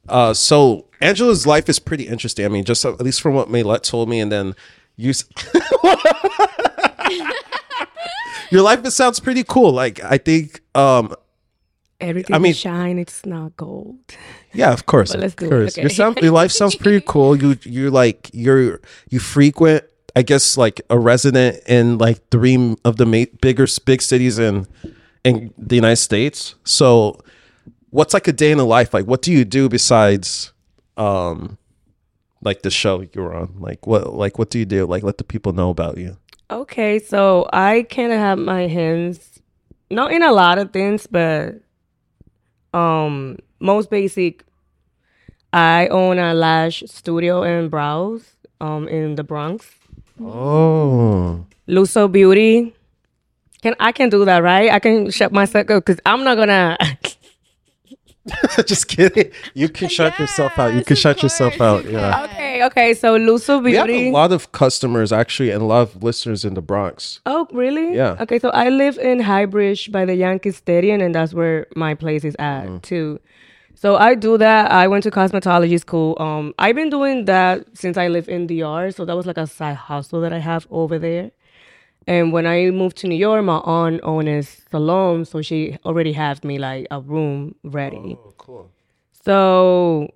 uh, so Angela's life is pretty interesting. I mean, just at least from what Maylet told me, and then you. s- Your life it sounds pretty cool. Like I think, um, Everything I mean- shine. It's not gold. Yeah, of course. But of let's do it, course. Your sound your life sounds pretty cool. You you're like you're you frequent I guess like a resident in like three of the ma- bigger big cities in in the United States. So what's like a day in the life? Like what do you do besides um like the show you're on? Like what like what do you do? Like let the people know about you. Okay, so I kind of have my hands not in a lot of things, but um, most basic. I own a lash studio and brows um in the Bronx. Oh. Luso Beauty. Can I can do that, right? I can shut myself up because I'm not gonna. Just kidding. You can shut yourself out. You can of shut yourself out. Yeah. okay, okay. So Luso Beauty. We have a lot of customers actually and a lot of listeners in the Bronx. Oh, really? Yeah. Okay, so I live in Highbridge by the Yankee Stadium, and that's where my place is at Mm-hmm. too. So I do that. I went to cosmetology school. Um, I've been doing that since I live in DR. So that was like a side hustle that I have over there. And when I moved to New York, my aunt owns a salon, so she already had me like a room ready. Oh, cool. So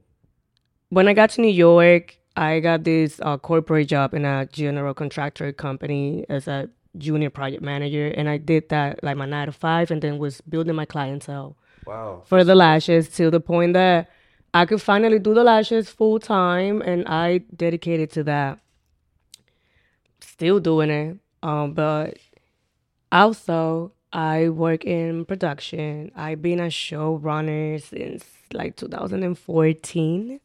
when I got to New York, I got this uh, corporate job in a general contractor company as a junior project manager, and I did that like my nine to five, and then was building my clientele Wow. for the lashes to the point that I could finally do the lashes full time, and I dedicated to that. Still doing it, um, but also I work in production. I've been a showrunner since like 2014.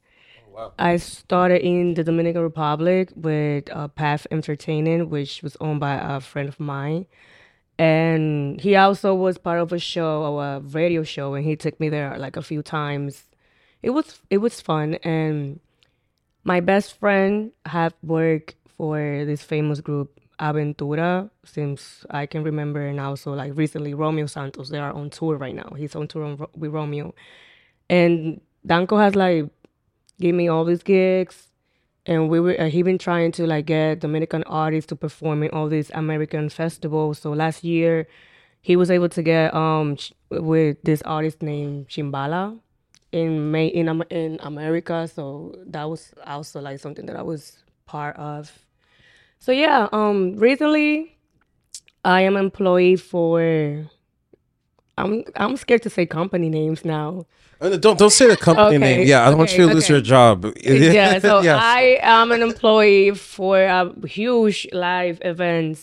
wow. I started in the Dominican Republic with uh, Path Entertainment, which was owned by a friend of mine. And he also was part of a show, or a radio show, and he took me there like a few times. It was it was fun, and my best friend have worked for this famous group Aventura since I can remember, and also like recently Romeo Santos. They are on tour right now. He's on tour on, with Romeo, and Danko has like give me all these gigs and we were uh, he been trying to like get dominican artists to perform in all these american festivals so last year he was able to get um with this artist named chimbala in May in in america so that was also like something that i was part of so yeah um recently i am employee for i'm i'm scared to say company names now Uh, Don't don't say the company Okay, name. Yeah, I don't want you to lose okay. your job. yeah, so. I am an employee for a huge live events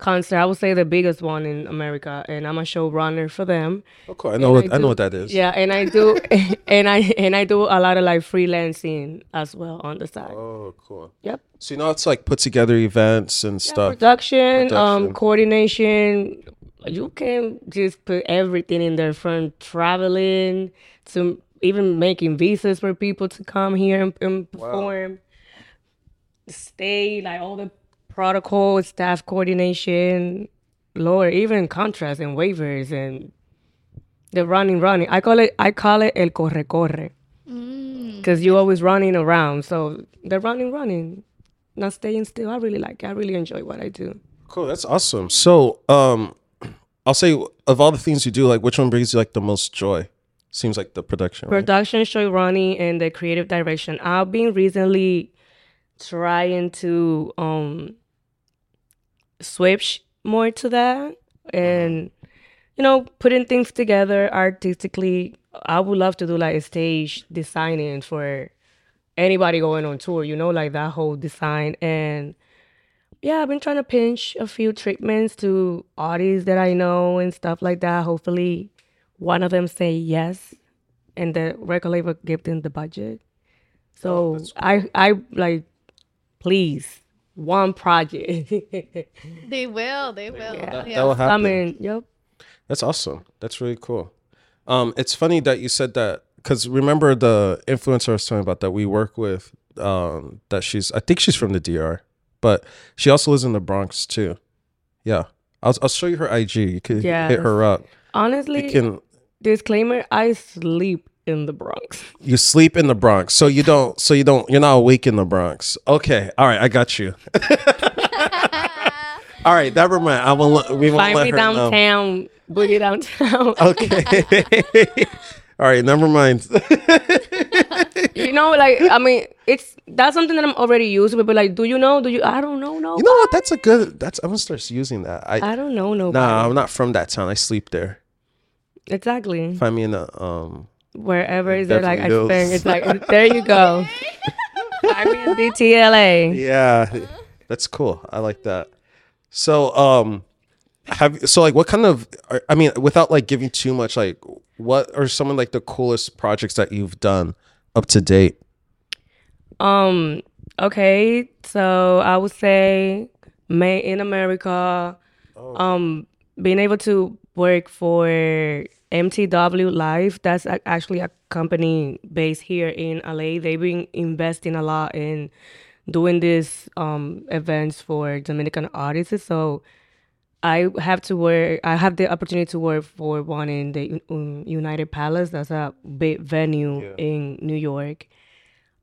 concert. I would say the biggest one in America, and I'm a showrunner for them. Cool. I know what I, do- know what that is. Yeah, and I do, and I and I do a lot of like freelancing as well on the side. Oh, cool. Yep. So you know it's like put together events and Yeah, stuff. production, Production. um, coordination. You can just put everything in there from traveling to even making visas for people to come here and, and perform. Stay, like all the protocol, staff coordination, Lord, even contracts and waivers and The running, running. I call it. I call it el corre corre. Mm. Because you're always running around. So the running, running, not staying still. I really like. It. I really enjoy what I do. Cool. That's awesome. So, um, I'll say of all the things you do, like which one brings you like the most joy? Seems like the production. Right? Production, show running, and the creative direction. I've been recently trying to um switch more to that and you know putting things together artistically. I would love to do like a stage designing for anybody going on tour you know like that whole design. And yeah i've been trying to pinch a few treatments to artists that i know and stuff like that. Hopefully one of them say yes and the record label give them the budget. So oh, i i like please one project They will. They will. Yeah. Yeah. That will i happen. mean yep That's awesome. That's really cool. Um, it's funny that you said that because remember the influencer I was talking about that we work with. Um, that she's I think she's from the DR, but she also lives in the Bronx too. Yeah, I'll I'll show you her IG. You can hit her up. honestly You can disclaimer i sleep in the bronx you sleep in the Bronx, so you don't so you don't you're not awake in the Bronx. Okay, all right, I got you. all right, never mind. I will. We won't find let me her know. downtown boogie downtown Okay. all right, never mind. you know like i mean it's that's something that i'm already used to but like do you know do you i don't know no You know what? That's a good. That's I'm gonna start using that. I i don't know no nah, I'm not from that town. I sleep there. exactly Find me in the um. Wherever is there like i Beverly spend it's like there you go find me in dtla Yeah, that's cool. I like that. So um, have so like what kind of? I mean, without like giving too much, like what are some of like the coolest projects that you've done up to date? Um. Okay. So I would say, made in America. Um, being able to work for MTW Live. That's actually a company based here in LA. They've been investing a lot in doing these um events for Dominican artists. So I have to work. I have the opportunity to work for one in the um, United Palace. That's a big venue in New York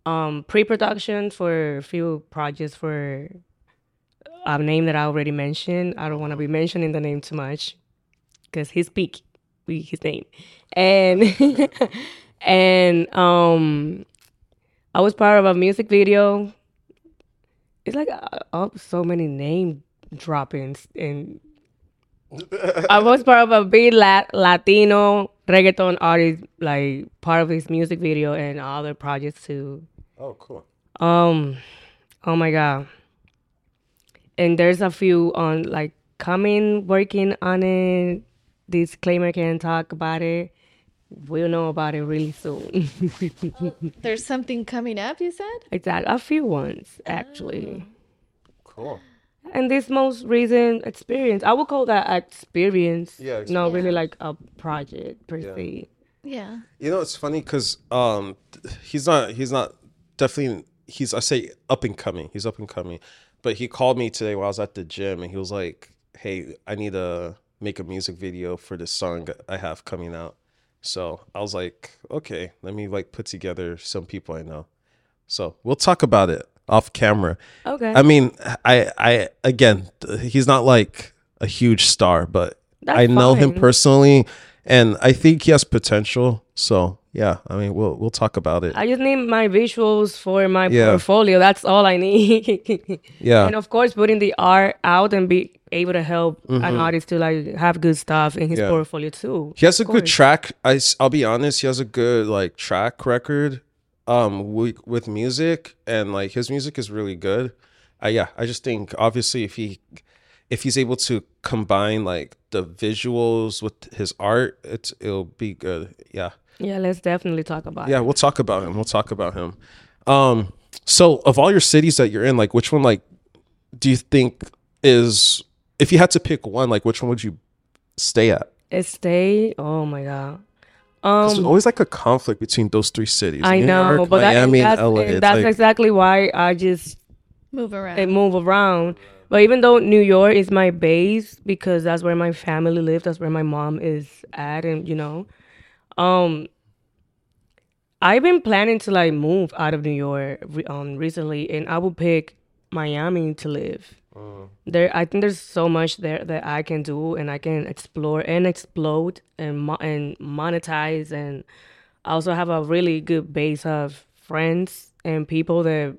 um pre-production for a few projects for a name that I already mentioned. I don't want to be mentioning the name too much because he's peak we his name and and um I was part of a music video. It's like uh, oh, so many name droppings and I was part of a big lat- Latino reggaeton artist, like part of his music video and other projects too. Oh, cool. Um, oh my god. And there's a few on like coming, working on it. Disclaimer can't talk about it. We'll know about it really soon. There's something coming up. You said. exactly, a few ones actually. Cool. And this most recent experience, I would call that experience. Yeah, Not really like a project per se. Yeah. You know, it's funny because um, he's not. He's not definitely. He's I say up and coming. He's up and coming, but he called me today while I was at the gym, and he was like, "Hey, I need to make a music video for this song I have coming out." So I was like, "Okay, let me like put together some people I know." So we'll talk about it off camera. Okay. I mean, I I again, he's not like a huge star, but That's I know him personally, and I think he has potential. So yeah, I mean, we'll we'll talk about it. I just need my visuals for my Yeah. portfolio. That's all I need. Yeah, and of course, putting the art out and be able to help Mm-hmm. an artist to like have good stuff in his Yeah. portfolio too. he has a Of good course. track. I will be honest, he has a good like track record, um, with, with music, and like his music is really good. Uh, yeah, I just think obviously if he if he's able to combine like the visuals with his art, it's it'll be good. Yeah. Yeah, let's definitely talk about it. Yeah, it. we'll talk about him. We'll talk about him. Um, so of all your cities that you're in, like which one like do you think is if you had to pick one, like which one would you stay at? Stay. Oh my god. 'Cause There's Um, always like a conflict between those three cities. I New know, York, but that, Miami that's, and LA. It's that's like, exactly why I just Move around. uh, move around But even though New York is my base because that's where my family lives, that's where my mom is at, and you know, um, I've been planning to like move out of New York um recently, and I would pick Miami to live. There, I think there's so much there that I can do, and I can explore and explode and mo- and monetize, and I also have a really good base of friends and people that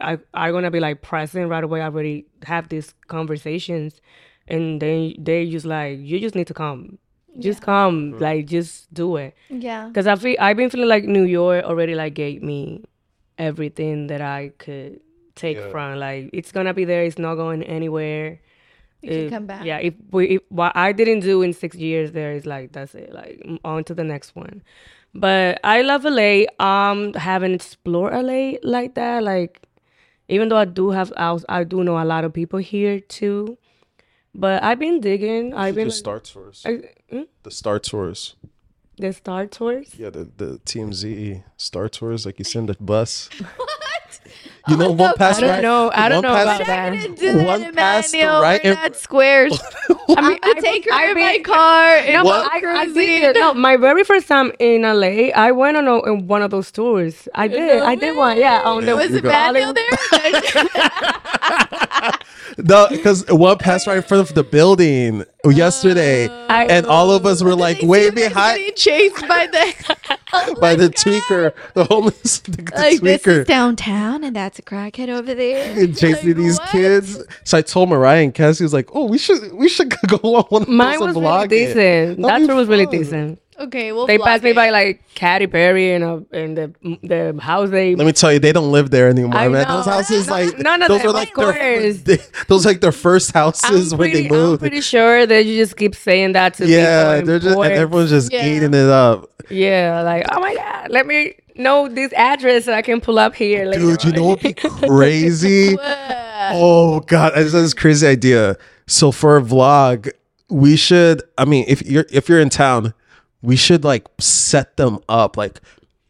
I are gonna be like present right away. I already have these conversations, and they they just like you just need to come, just come, like just do it. Yeah. Cause I feel I've been feeling like New York already like gave me everything that I could take Yeah. from. Like it's gonna be there. It's not going anywhere. You can If- come back. Yeah, if we if what I didn't do in six years there is like that's it. Like on to the next one. But I love LA. Um, haven't explored LA like that. Like even though I do have I, I do know a lot of people here too. But I've been digging. I've been the Star Tours. I- hmm? The Star Tours. the Star Tours. Yeah, the, the TMZ Star Tours, like you send the bus. What? You know, one pass I don't right. know. I don't one know pass- about that. do that, One past the right We're and- not squares. I I'm gonna take her in my car. And No, What? but I, I did. No, my very first time in LA, I went on, a, on one of those tours. I did. I did one. Yeah, on the Was You go- Emmanuel there? No, because one pass right in front of the building yesterday, I- and all of us were like way see you guys behind Getting chased by the Oh by my the God. tweaker, the homeless the, the Like this is tweaker. downtown, and that's a crackhead over there. and chasing Like, these what? kids. So I told Mariah and Cassie was like, "Oh, we should we should go on one of Mine those was and really vlog it." decent. That'd That be tour was really decent. Okay, we'll. They vlog passed me it. by like Katy Perry and uh, and the the house they. Let me tell you, they don't live there anymore, I man. know. Those houses, None- like none of those them, were of like their, they, those like their first houses I'm when pretty, they moved. I'm pretty sure that you just keep saying that to yeah, people. they're in just and everyone's just Yeah. eating it up. Yeah, like oh my god, let me know this address so I can pull up here. Later Dude, you on. know what'd be crazy? Oh god, this is a crazy idea. So for a vlog, we should. I mean, if you're if you're in town, we should like set them up. Like,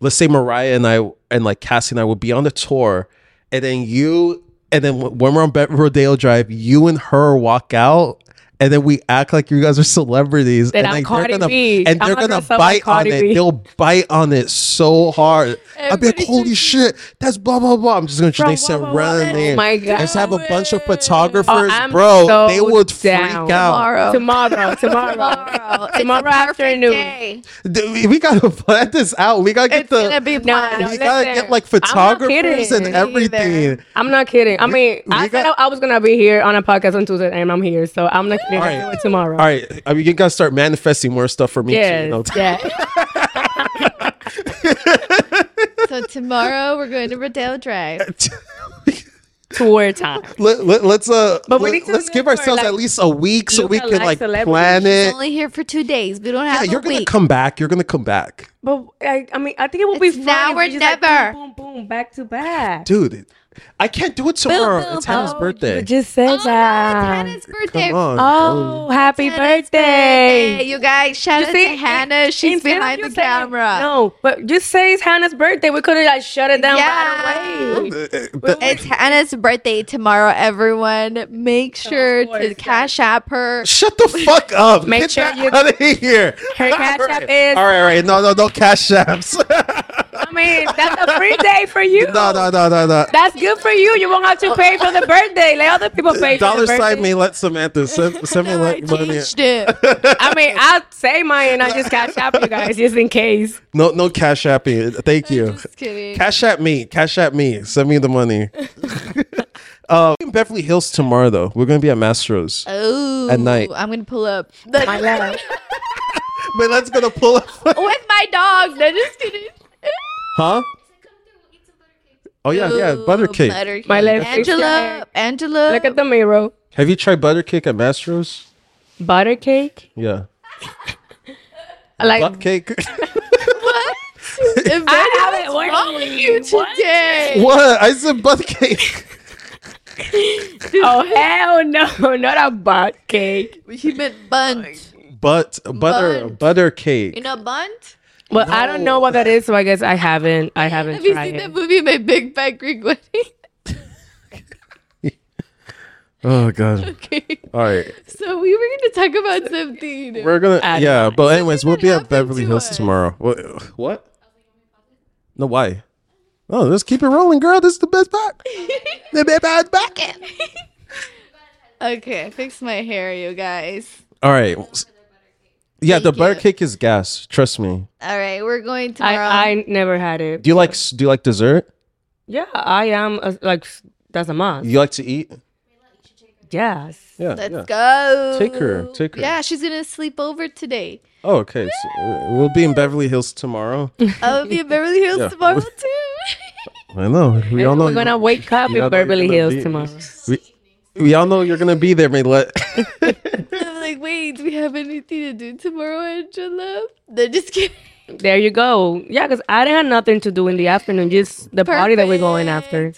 let's say Mariah and I and like Cassie and I would be on the tour, and then you and then when we're on Rodeo Drive, you and her walk out. And then we act like you guys are celebrities, That and I'm like Cardi they're gonna B. and I'm they're gonna gonna bite on it. B. They'll bite on it so hard. I'll be like, "Holy shit, that's blah blah blah." I'm just gonna Bro, they blah, said blah, run blah. Oh there. Oh my God. Let's have a bunch of oh, photographers, Oh, bro. so they would down. freak out. Tomorrow. tomorrow, tomorrow, Tomorrow. It's a Tomorrow perfect afternoon. day. Dude, we gotta plan this out. We gotta get It's the. be No, no, we gotta get like I'm photographers and everything. I'm not kidding. I mean, we I said I was gonna be here on a podcast on Tuesday, and I'm here, so I'm not kidding. All I'll right. do it tomorrow. All right, I mean, you gotta start manifesting more stuff for me too. You know? yeah. So tomorrow we're going to Rodeo Drive. Tour time. let, let, let's uh, But we let, us give ourselves like, at least a week so we can like, like plan it. Only here for two days. We don't have. Yeah, have you're a gonna week. come back. You're gonna come back, But I, I mean, I think it will It's be fun. now if or we just, like, never. boom, boom, boom, back to back. dude. I can't do it tomorrow. boom, it's Hannah's boom. birthday. You just said Oh, no, it's that. Hannah's birthday. Come on. Oh, happy Hannah's birthday! You guys, shout You out see, to Hannah. She's behind the saying- camera. No, but just say it's Hannah's birthday. We could have like shut it down Yeah. right away. Uh, It's Hannah's birthday tomorrow, everyone. Make sure course, to cash app her. Shut the fuck up. Make Get sure that you- out of here. Her cash All app right. is- All right, all right. No, no, no cash apps. I mean, that's a free day for you. no, no, no, no, no. That's good for you. You won't have to pay for the birthday. Let other people pay for Dollar the sign me. Let Samantha send, send me No, I like money. it. I mean, I'll say mine and I just cash app you guys just in case. No, no cash apping. Thank you. Just kidding. Cash app me. Cash app me. Send me the money. uh, in Beverly Hills tomorrow though. We're gonna be at Mastro's. Oh, At night. I'm gonna pull up the, My love. But let's gonna pull up. with my dog. No, just kidding. Huh? Oh yeah, yeah, butter cake. butter My cake. left is Angela, there. Angela. Look at the mirror. Have you tried butter cake at Mastro's? Butter cake. Yeah. Like Butt cake. what? Emmanuel, I haven't what's wrong with you What? today? what? I said butt cake. oh hell no, not a butt cake. He meant bunt. But butter Bunt. butter cake. In a bunt? Well, I don't know what that is, so I guess I haven't. I haven't Have you tried seen it. that movie, My Big Fat Greek Wedding? Oh god. Okay. All right. So we were going to talk about something. We're gonna I yeah, but anyways, we'll be at Beverly to Hills us. tomorrow. What? What? No, why? Oh, let's keep it rolling, girl. This is the best part. the best part back. okay, I fixed my hair, you guys. All right. Yeah, the Thank butter you. cake is gas. Trust me. All right, we're going tomorrow. I, I never had it. Do you like s- Do you like dessert? Yeah, I am a, like that's a must. You like to eat? Yes. Yeah. Let's yeah. go. Take her, take her. Yeah, she's gonna sleep over today. Oh, okay. So uh, we'll be in Beverly Hills tomorrow. I'll be in Beverly Hills Yeah. tomorrow too. I know. We all know. We're gonna wake up we all in know you're Beverly gonna Hills be- tomorrow. We, we all know you're gonna be there, Maylet. I'm like, wait, do we have anything to do tomorrow, Angela? They're just kidding. There you go. Yeah, because I didn't have nothing to do in the afternoon. Just the party that we're going after.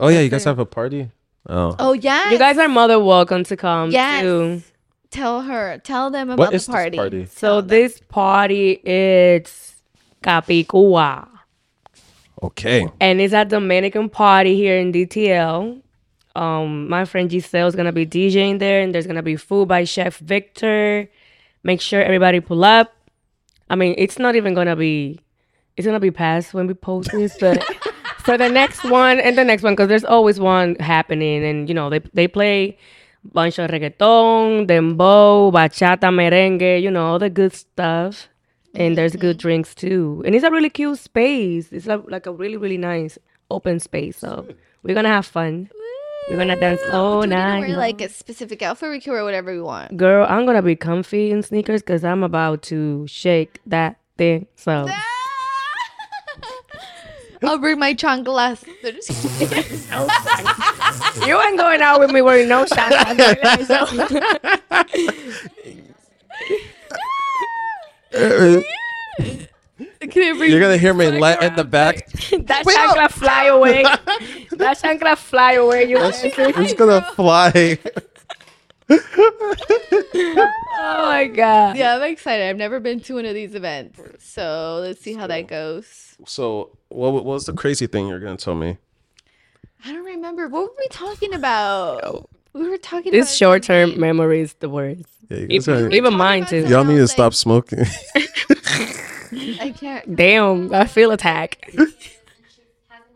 oh yeah, you guys have a party. Oh. Oh yeah. You guys are mother welcome to come Yes. too. tell her. Tell them about What the is party. this party? So this party it's Capicua. Okay. and it's a Dominican party here in DTL. Um, my friend Giselle is gonna be DJing there, and there's gonna be food by Chef Victor. Make sure everybody pull up. I mean, it's not even gonna be, it's gonna be past when we post this, but for the next one and the next one, because there's always one happening, and you know they they play bunch of reggaeton, dembow, bachata, merengue, you know all the good stuff and there's good drinks too. And it's a really cute space. It's like, like a really really nice open space. So we're gonna have fun. We're gonna dance all Do we need to night. wear like a specific outfit? We can wear whatever we want. Girl, I'm gonna be comfy in sneakers because I'm about to shake that thing. So I'll bring my chanclas. you ain't going out with me wearing no shots. Can I bring You're gonna hear Maylet in the back. that chancla oh. fly away. that chancla fly away. You It's gonna fly. oh my god. Yeah, I'm excited. I've never been to one of these events. So let's see how that goes. So, what, what was the crazy thing you're gonna tell me? I don't remember. What were we talking about? We were talking This about short term something. memory is the worst. Yeah, you guys are- Even mine too. y'all need to Like- stop smoking. I can't. Damn, I feel attacked. hasn't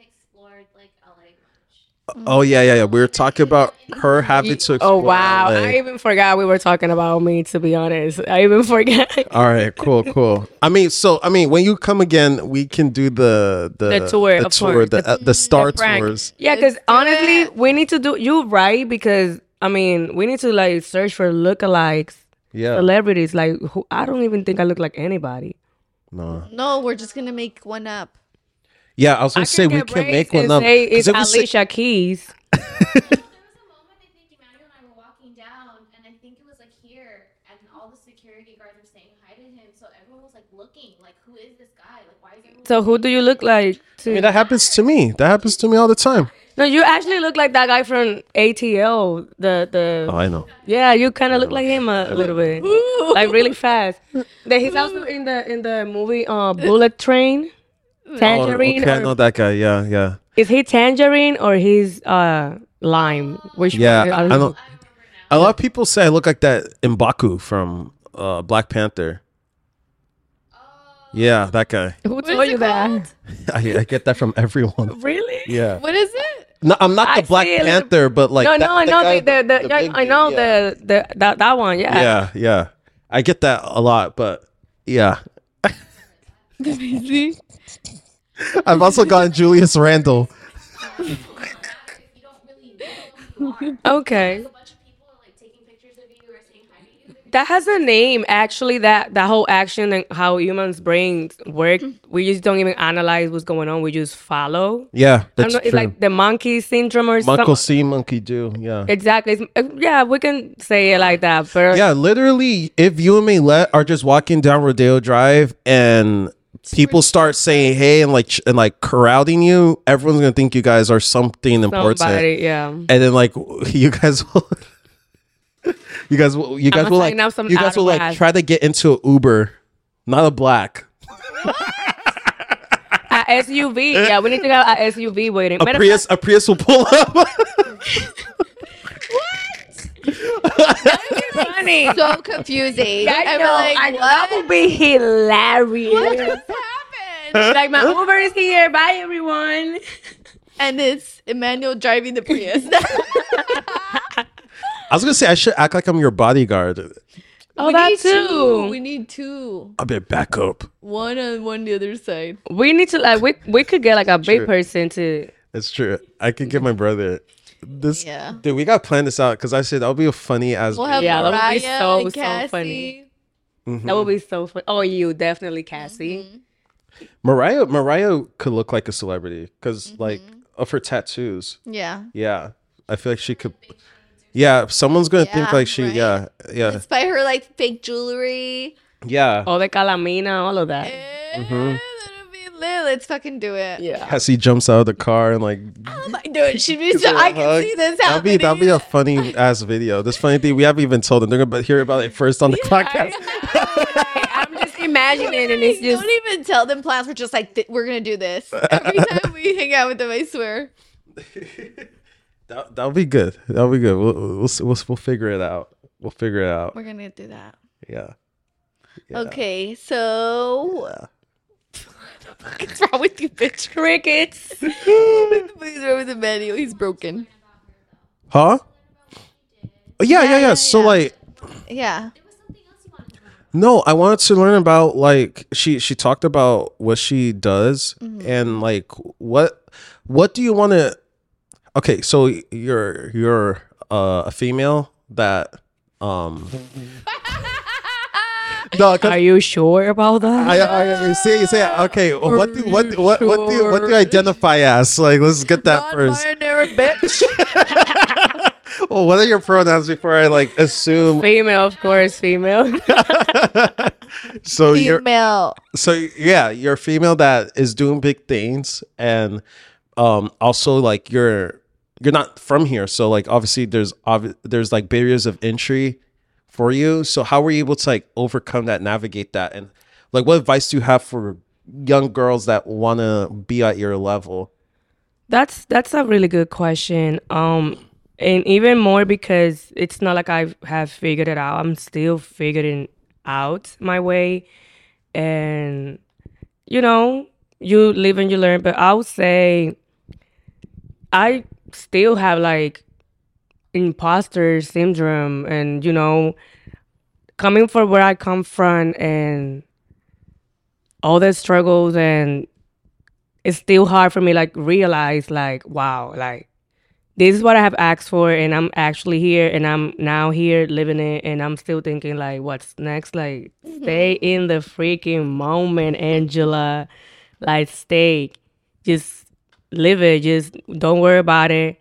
explored like LA much. oh yeah, yeah, yeah. We were talking about her having to. Oh wow, LA. I even forgot we were talking about me. To be honest, I even forgot. All right, cool, cool. I mean, so I mean, when you come again, we can do the the, The tour, the of tour, course. the The- uh, the star prank. tours. Yeah, because honestly, we need to do you right because I mean we need to like search for lookalikes, Yeah, celebrities. Like who I don't even think I look like anybody. No. No, we're just gonna make one up. Yeah, I was gonna I say we can braids make one up. Say 'Cause it's if we say- Alicia Keys. There was a moment I think Emmanuel and I were walking down, and I think it was like here, and all the security guards were saying hi to him. So everyone was like looking, like, who is this guy? Like, why is everyone? So who do you look like? I mean, that happens to me. That happens to me all the time. No, you actually look like that guy from ATL. The the Oh, I know. Yeah, you kind of look like him a little bit, like really fast. That he's also in the in the movie uh, Bullet Train. Oh, Tangerine. okay, I know that guy. Yeah, yeah, is he Tangerine or he's uh Lime? Which yeah. one? I know. A lot of people say I look like that Mbaku from uh, Black Panther. Yeah, that guy. Who What told you it that? I, I get that from everyone. Really? Yeah. What is it? No, I'm not I the Black. Panther, but like no, that- no, I know guy- the, the, the, the I know dude, yeah. the the that that one. Yeah. Yeah, yeah. I get that a lot, but yeah. I've also gotten Julius Randle. if That has a name actually. That that whole action and how humans' brains work. We just don't even analyze what's going on. We just follow. Yeah, that's know, it's true. like the monkey syndrome or something. Monkey see, monkey do. Yeah. Exactly. It's- uh, yeah, we can say it like that. But Yeah, literally, if you and Maylet are just walking down Rodeo Drive and people start saying hey and like ch- and like crowding you, everyone's gonna think you guys are something important. yeah. And then like you guys will, you guys will, you guys I'ma will like, up some you guys will like autographs. try to get into an Uber, not a black, A SUV. Yeah, we need to have a SUV waiting. a Matter of Prius. A Prius will pull up. What? Funny. so confusing. I and know, like, I know. That would be hilarious. What just happened? like my Uber is here. Bye everyone. and it's Emmanuel driving the Prius. I was gonna say I should act like I'm your bodyguard. Oh, we that need too. two. We need two. I'll be back up. One on one the other side. We need to like we we could get like a big True. person to It's true. I could get my brother. This Yeah. dude, we got to plan this out because I said that'll be a funny as. We'll have Yeah, that would Mariah be so, and so Cassie. funny. Mhm. that would be so fun. Oh, you definitely Cassie. Mm-hmm. Mariah, Mariah could look like a celebrity because like of her tattoos. Yeah. Yeah, I feel like she could. Yeah, someone's gonna think like she. right? Yeah, yeah, Let's buy her like fake jewelry. yeah. All the calamina, all of that. Eh. That'll be lit. Let's fucking do it. Yeah. Cassie jumps out of the car and like. Oh my dude, she'd be so I can hug. see this happening. That'll be that'll be a funny ass video. This funny thing we haven't even told them. They're gonna hear about it first on the podcast. I'm just imagining and it's just Don't even tell them plans. We're just like, th- we're gonna do this every time we hang out with them. I swear. That that'll be good. That'll be good. We'll we'll we'll, we'll figure it out. We'll figure it out. We're gonna do that. Yeah. Yeah. Okay, so what's wrong with you, bitch? crickets. What's wrong with Emmanuel? He's broken. Huh? Oh, yeah, yeah, yeah. yeah, So yeah. like, Yeah. There was something else you wanted to learn. no, I wanted to learn about like she she talked about what she does Mm-hmm. and like what what do you want to? Okay, so you're you're uh, a female that um. no, 'cause Are you sure about that? I, I, I say, say, okay. What do what what what do you, what do you identify as? Like, let's get that first. Non-binary bitch. Well, what are your pronouns before I like assume? female, of course, female. So you're Female. so yeah, you're a female that is doing big things, and um, also like you're you're not from here, so like obviously there's obvi- there's like barriers of entry for you. So how were you able to like overcome that, navigate that, and like what advice do you have for young girls that want to be at your level? That's that's a really good question. Um, and even more because it's not like I have figured it out. I'm still figuring out my way, and you know, you live and you learn. But I would say I still have like imposter syndrome, and you know, coming from where I come from, and all the struggles and it's still hard for me like realize like wow like this is what i have asked for and i'm actually here and i'm now here living it and i'm still thinking like what's next? Like mm-hmm. stay in the freaking moment angela. Like stay. Just live it just don't worry about it.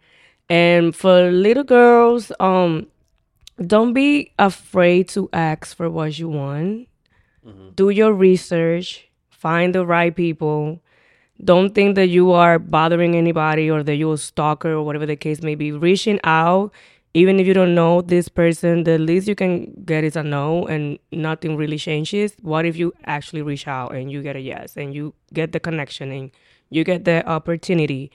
And for little girls um don't be afraid to ask for what you want. Do your research. Find the right people. Don't think that you are bothering anybody or that you're a stalker or whatever the case may be. Reaching out, even if you don't know this person, the least you can get is a no and nothing really changes. What if you actually reach out and you get a yes and you get the connection and you get the opportunity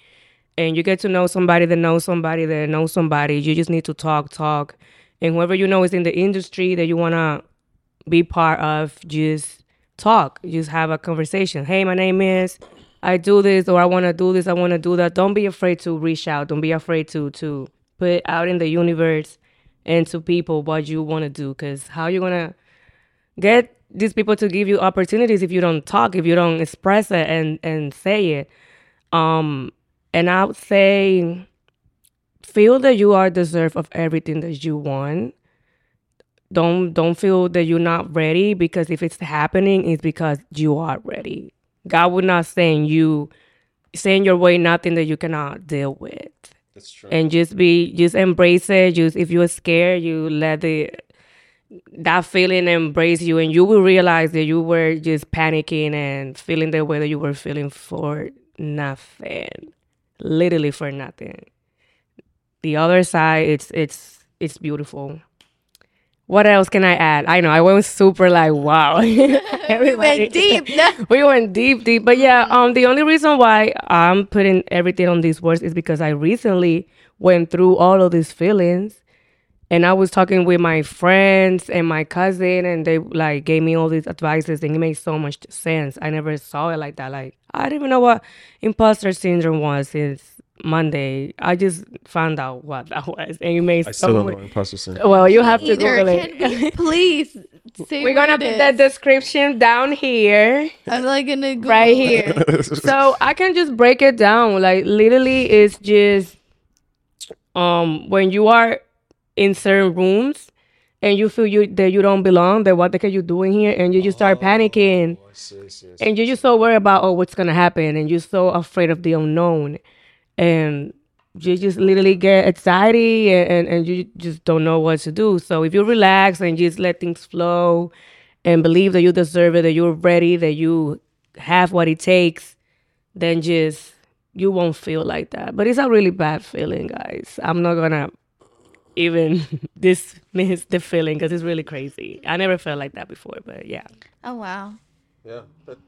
and you get to know somebody that knows somebody that knows somebody? You just need to talk, talk. And whoever you know is in the industry that you want to be part of, just talk, just have a conversation. Hey, my name is. I do this or I want to do this, I want to do that. Don't be afraid to reach out. Don't be afraid to to put out in the universe and to people what you want to do cuz how you to get these people to give you opportunities if you don't talk, if you don't express it and and say it. Um and I would say feel that you are deserve of everything that you want. Don't don't feel that you're not ready because if it's happening it's because you are ready. God would not send you send your way nothing that you cannot deal with. That's true. And just be just embrace it. Just if you're scared, you let the that feeling embrace you and you will realize that you were just panicking and feeling the way that you were feeling for nothing. Literally for nothing. The other side it's it's it's beautiful. What else can I add? I know I went super like wow. We went deep. We went deep, deep. But yeah, um, the only reason why I'm putting everything on these words is because I recently went through all of these feelings, And I was talking with my friends and my cousin, and they like gave me all these advices, and it made so much sense. I never saw it like that. Like I didn't even know what imposter syndrome was since Monday. I just found out what that was, and it made I so still don't much. know imposter syndrome. Well, you have to Either Google can we it. please say We're gonna put the description down here. I'm like gonna Google right here. so I can just break it down. Like literally, it's just um when you are in certain rooms and you feel you that you don't belong, that what the heck you doing here, and you just start panicking, and you're just so worried about oh what's gonna happen, and you're so afraid of the unknown, and you just literally get anxiety and, and, and you just don't know what to do. So if you relax and just let things flow and believe that you deserve it, that you're ready, that you have what it takes, then just you won't feel like that. But it's a really bad feeling, guys. I'm not gonna even dismiss the feeling because it's really crazy. I never felt like that before, but yeah. Oh wow. Yeah. But,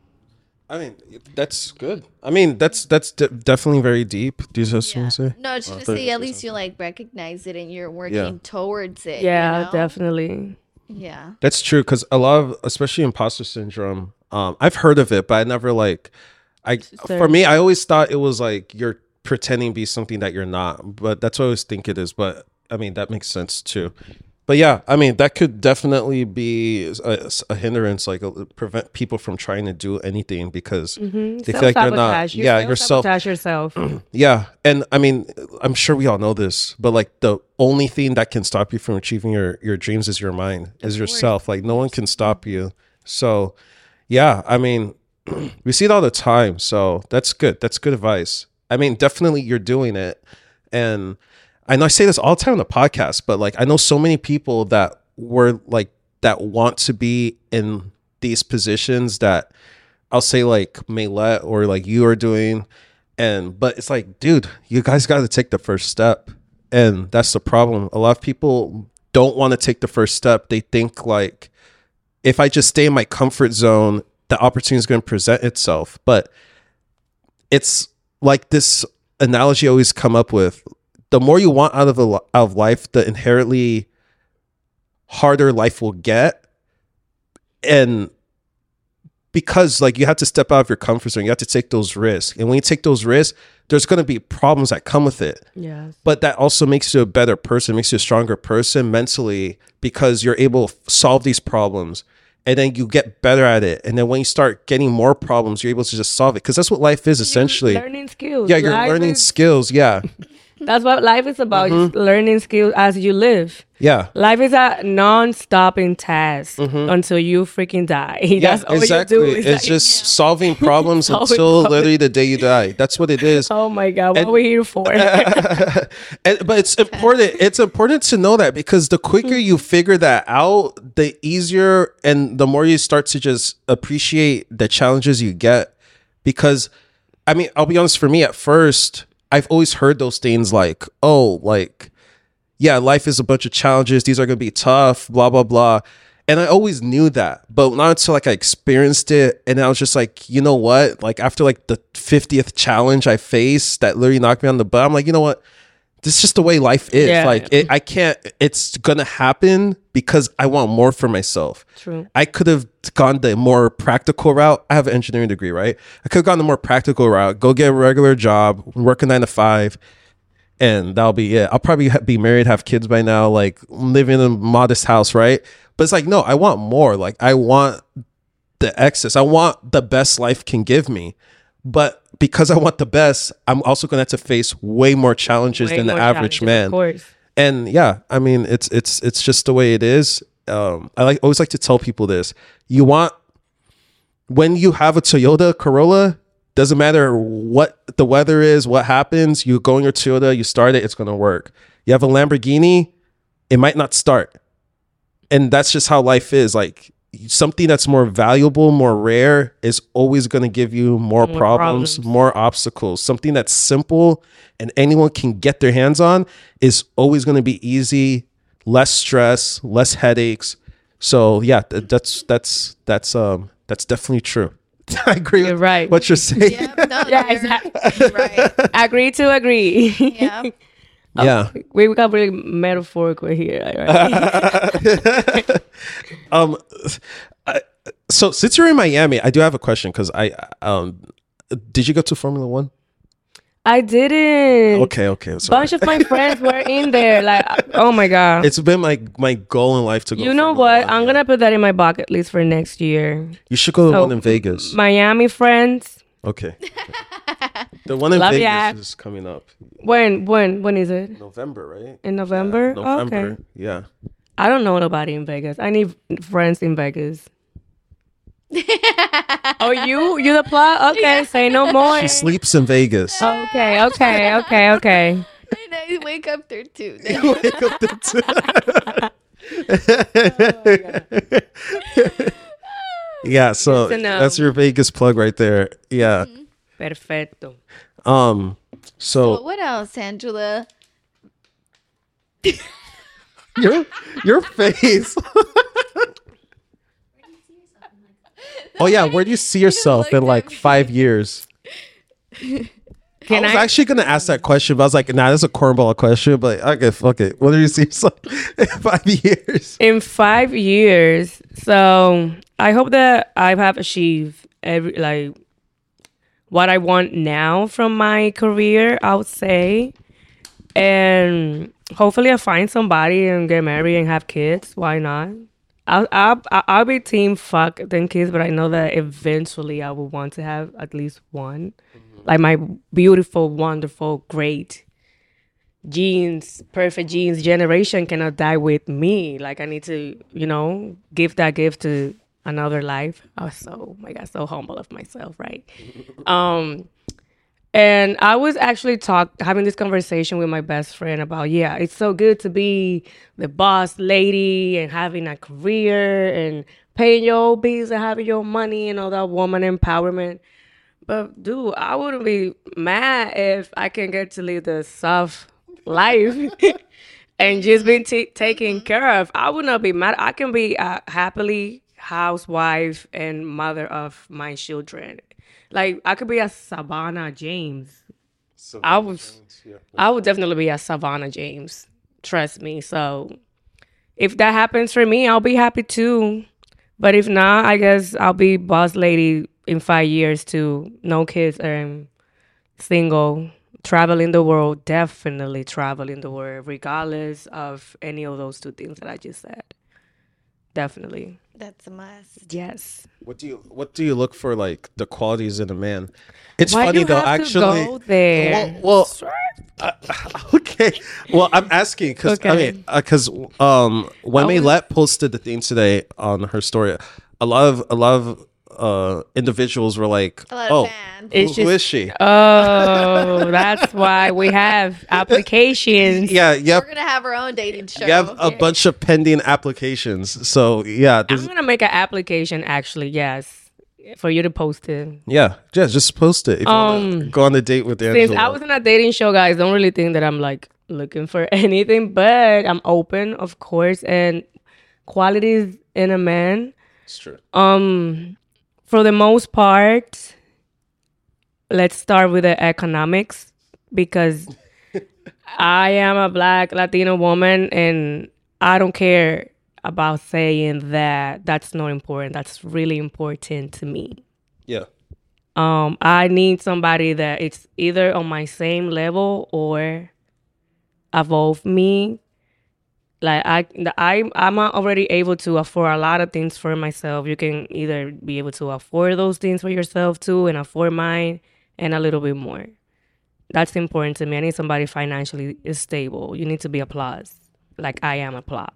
I mean, that's good. I mean, that's that's de- definitely very deep. Do you just want to say? No, it's Oh, just thought say at least you like recognize it and you're working Yeah. towards it. Yeah, you know? definitely. Yeah. That's true because a lot of, especially imposter syndrome, um, I've heard of it, but I never like, I for me, I always thought it was like you're pretending to be something that you're not. But that's what I always think it is. But I mean, that makes sense too. But yeah, I mean, that could definitely be a, a hindrance, like uh, prevent people from trying to do anything because Mhm. they feel like they're not. Self-sabotage. You Yeah, yourself. yourself. Yeah, and I mean, I'm sure we all know this, but like the only thing that can stop you from achieving your your dreams is your mind, is yourself. Like no one can stop you. So, yeah, I mean, we see it all the time. So that's good. That's good advice. I mean, definitely you're doing it, and I know I say this all the time on the podcast, but like I know so many people that were like that want to be in these positions that I'll say like Maylet or like you are doing. And but it's like, dude, you guys got to take the first step. And that's the problem. A lot of people don't want to take the first step. They think like if I just stay in my comfort zone, the opportunity is going to present itself. But it's like this analogy I always come up with. The more you want out of li- out of life, the inherently harder life will get. And because like you have to step out of your comfort zone, you have to take those risks. And when you take those risks, there's going to be problems that come with it. yes. But that also makes you a better person, makes you a stronger person mentally because you're able to solve these problems. And then you get better at it. And then when you start getting more problems, you're able to just solve it. Because that's what life is essentially. learning skills. Yeah, you're Life learning is- skills. Yeah. that's what life is about. Mm-hmm. learning skills as you live. Yeah. Life is a non-stopping task until you freaking die. Mm-hmm. Yeah, That's all exactly. you do. is it's like- just solving problems Solving until problems. literally the day you die. That's what it is. Oh my god, what And- are we here for? and, but it's important. It's important to know that because the quicker you figure that out, the easier and the more you start to just appreciate the challenges you get. Because, I mean, I'll be honest. For me, at first, I've always heard those things like, "Oh, like, yeah, life is a bunch of challenges. These are gonna be tough." Blah blah blah. And I always knew that, but not until like I experienced it, and I was just like, you know what? Like after like the fiftieth challenge I faced that literally knocked me on the butt, I'm like, you know what? This is just the way life is. Yeah. Like it, I can't. It's gonna happen because I want more for myself. True. I could have gone the more practical route. I have an engineering degree, right? I could have gone the more practical route. Go get a regular job, work a nine to five, and that'll be it. I'll probably ha- be married, have kids by now, like live in a modest house, right? But it's like, no, I want more. Like I want the excess. I want the best life can give me. But because I want the best, I'm also going to have to face way more challenges Way than the average man Of course. and yeah i mean it's it's it's just the way it is. Um i like always like to tell people this. You want when you have a toyota corolla doesn't matter what the weather is what happens you go in your toyota you start it it's going to work. You have a lamborghini it might not start. And that's just how life is like something that's more valuable more rare is always going to give you more, More problems, problems. more obstacles something that's simple and anyone can get their hands on is always going to be easy less stress less headaches so yeah that's that's that's um that's definitely true i agree You're with right. what you're saying Yep, no, Yeah, exactly. you're right. agree to agree. Yeah. Yeah. We, we got really metaphorical here. Right? um, I, so since you're in Miami, I do have a question because I um, did you go to Formula One? I didn't. Okay, okay. Sorry. Bunch of my friends were in there. Like, oh my god. It's been my my goal in life to go. you know what? One, I'm yeah. gonna put that in my bucket list for next year. You should go to one in Vegas. Miami friends. Okay. The one in Love Vegas ya. is coming up When when when is it? November, right? In November? November. Okay. Yeah. I don't know nobody in Vegas. I need friends in Vegas. oh, you you the plot? Okay, say no more. She sleeps in Vegas. Okay, okay, okay, okay. And I wake up there too. you Wake up the t- oh, yeah, so Good to know. that's your Vegas plug right there. Yeah. Mm-hmm. Perfecto. Um. So So what else, Angela? your your face. oh yeah, where do you see yourself look in like five years? Can I was I? actually gonna ask that question, but I was like, nah, that's a cornball question. But okay, fuck it. Where do you see yourself in five years? in five years. So I hope that I have achieved every like what I want now from my career. I would say, and hopefully I find somebody and get married and have kids. Why not? I'll I'll, I'll be team fuck then kids, but I know that eventually I will want to have at least one, mm-hmm. like my beautiful, wonderful, great genes, perfect genes generation cannot die with me. Like I need to, you know, give that gift to another life. I was so, oh my God, so humble of myself, right? um, and I was actually talk having this conversation with my best friend about, yeah, it's so good to be the boss lady and having a career and paying your bills and having your money and all that woman empowerment. But dude, I wouldn't be mad if I can get to live the soft life and just be t- taken care of. I would not be mad. I can be a happily housewife and mother of my children. Like I could be a Savannah James. I was, I would definitely be a Savannah James. Trust me. So if that happens for me, I'll be happy too. But if not, I guess I'll be boss lady in five years too. No kids and single, traveling the world, definitely traveling the world, regardless of any of those two things that I just said. Definitely. That's a must. Yes. What do you What do you look for? Like the qualities in a man. It's Why funny you though. have to Actually, go there? well, well uh, okay. Well, I'm asking because I mean, because um, when I was- Maylet posted the thing today on her story, a lot of a lot of uh individuals were like, "Oh, of. It's who- who just- is she?" Oh, that's why we have applications. Yeah, yep. We're gonna have our own dating show. We have a bunch of pending applications, so yeah, I'm gonna make an application actually, yes. For you to post it. yeah, yeah. Just post it. If you Um, go on the date with Angela. Since I was in a dating show, guys, don't really think that I'm like looking for anything, but I'm open, of course, and qualities in a man. It's true. Um, for the most part, let's start with the economics because I am a black Latino woman and I don't care about saying that that's not important. That's really important to me. Yeah. Um, I need somebody that it's either on my same level or above me. Like I, I, I'm already able to afford a lot of things for myself. You can either be able to afford those things for yourself too, and afford mine, and a little bit more. That's important to me. I need somebody financially stable. You need to be applause, like I am applause.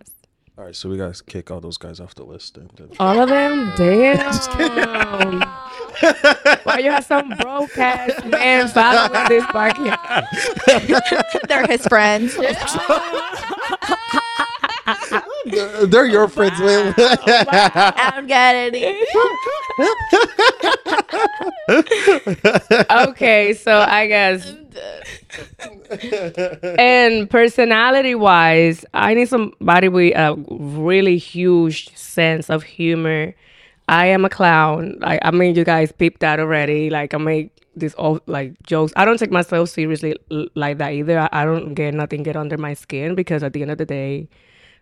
All right, so we gotta kick all those guys off the list. And then. All of them, damn. Why you have some broke ass man following this podcast? They're his friends. They're your friends, man. I don't get any. okay, so I guess and personality wise, I need somebody with a really huge sense of humor. I am a clown. Like I mean, you guys peeped that already. Like I make these all like jokes. I don't take myself seriously like that either. I, I don't get nothing get under my skin because at the end of the day,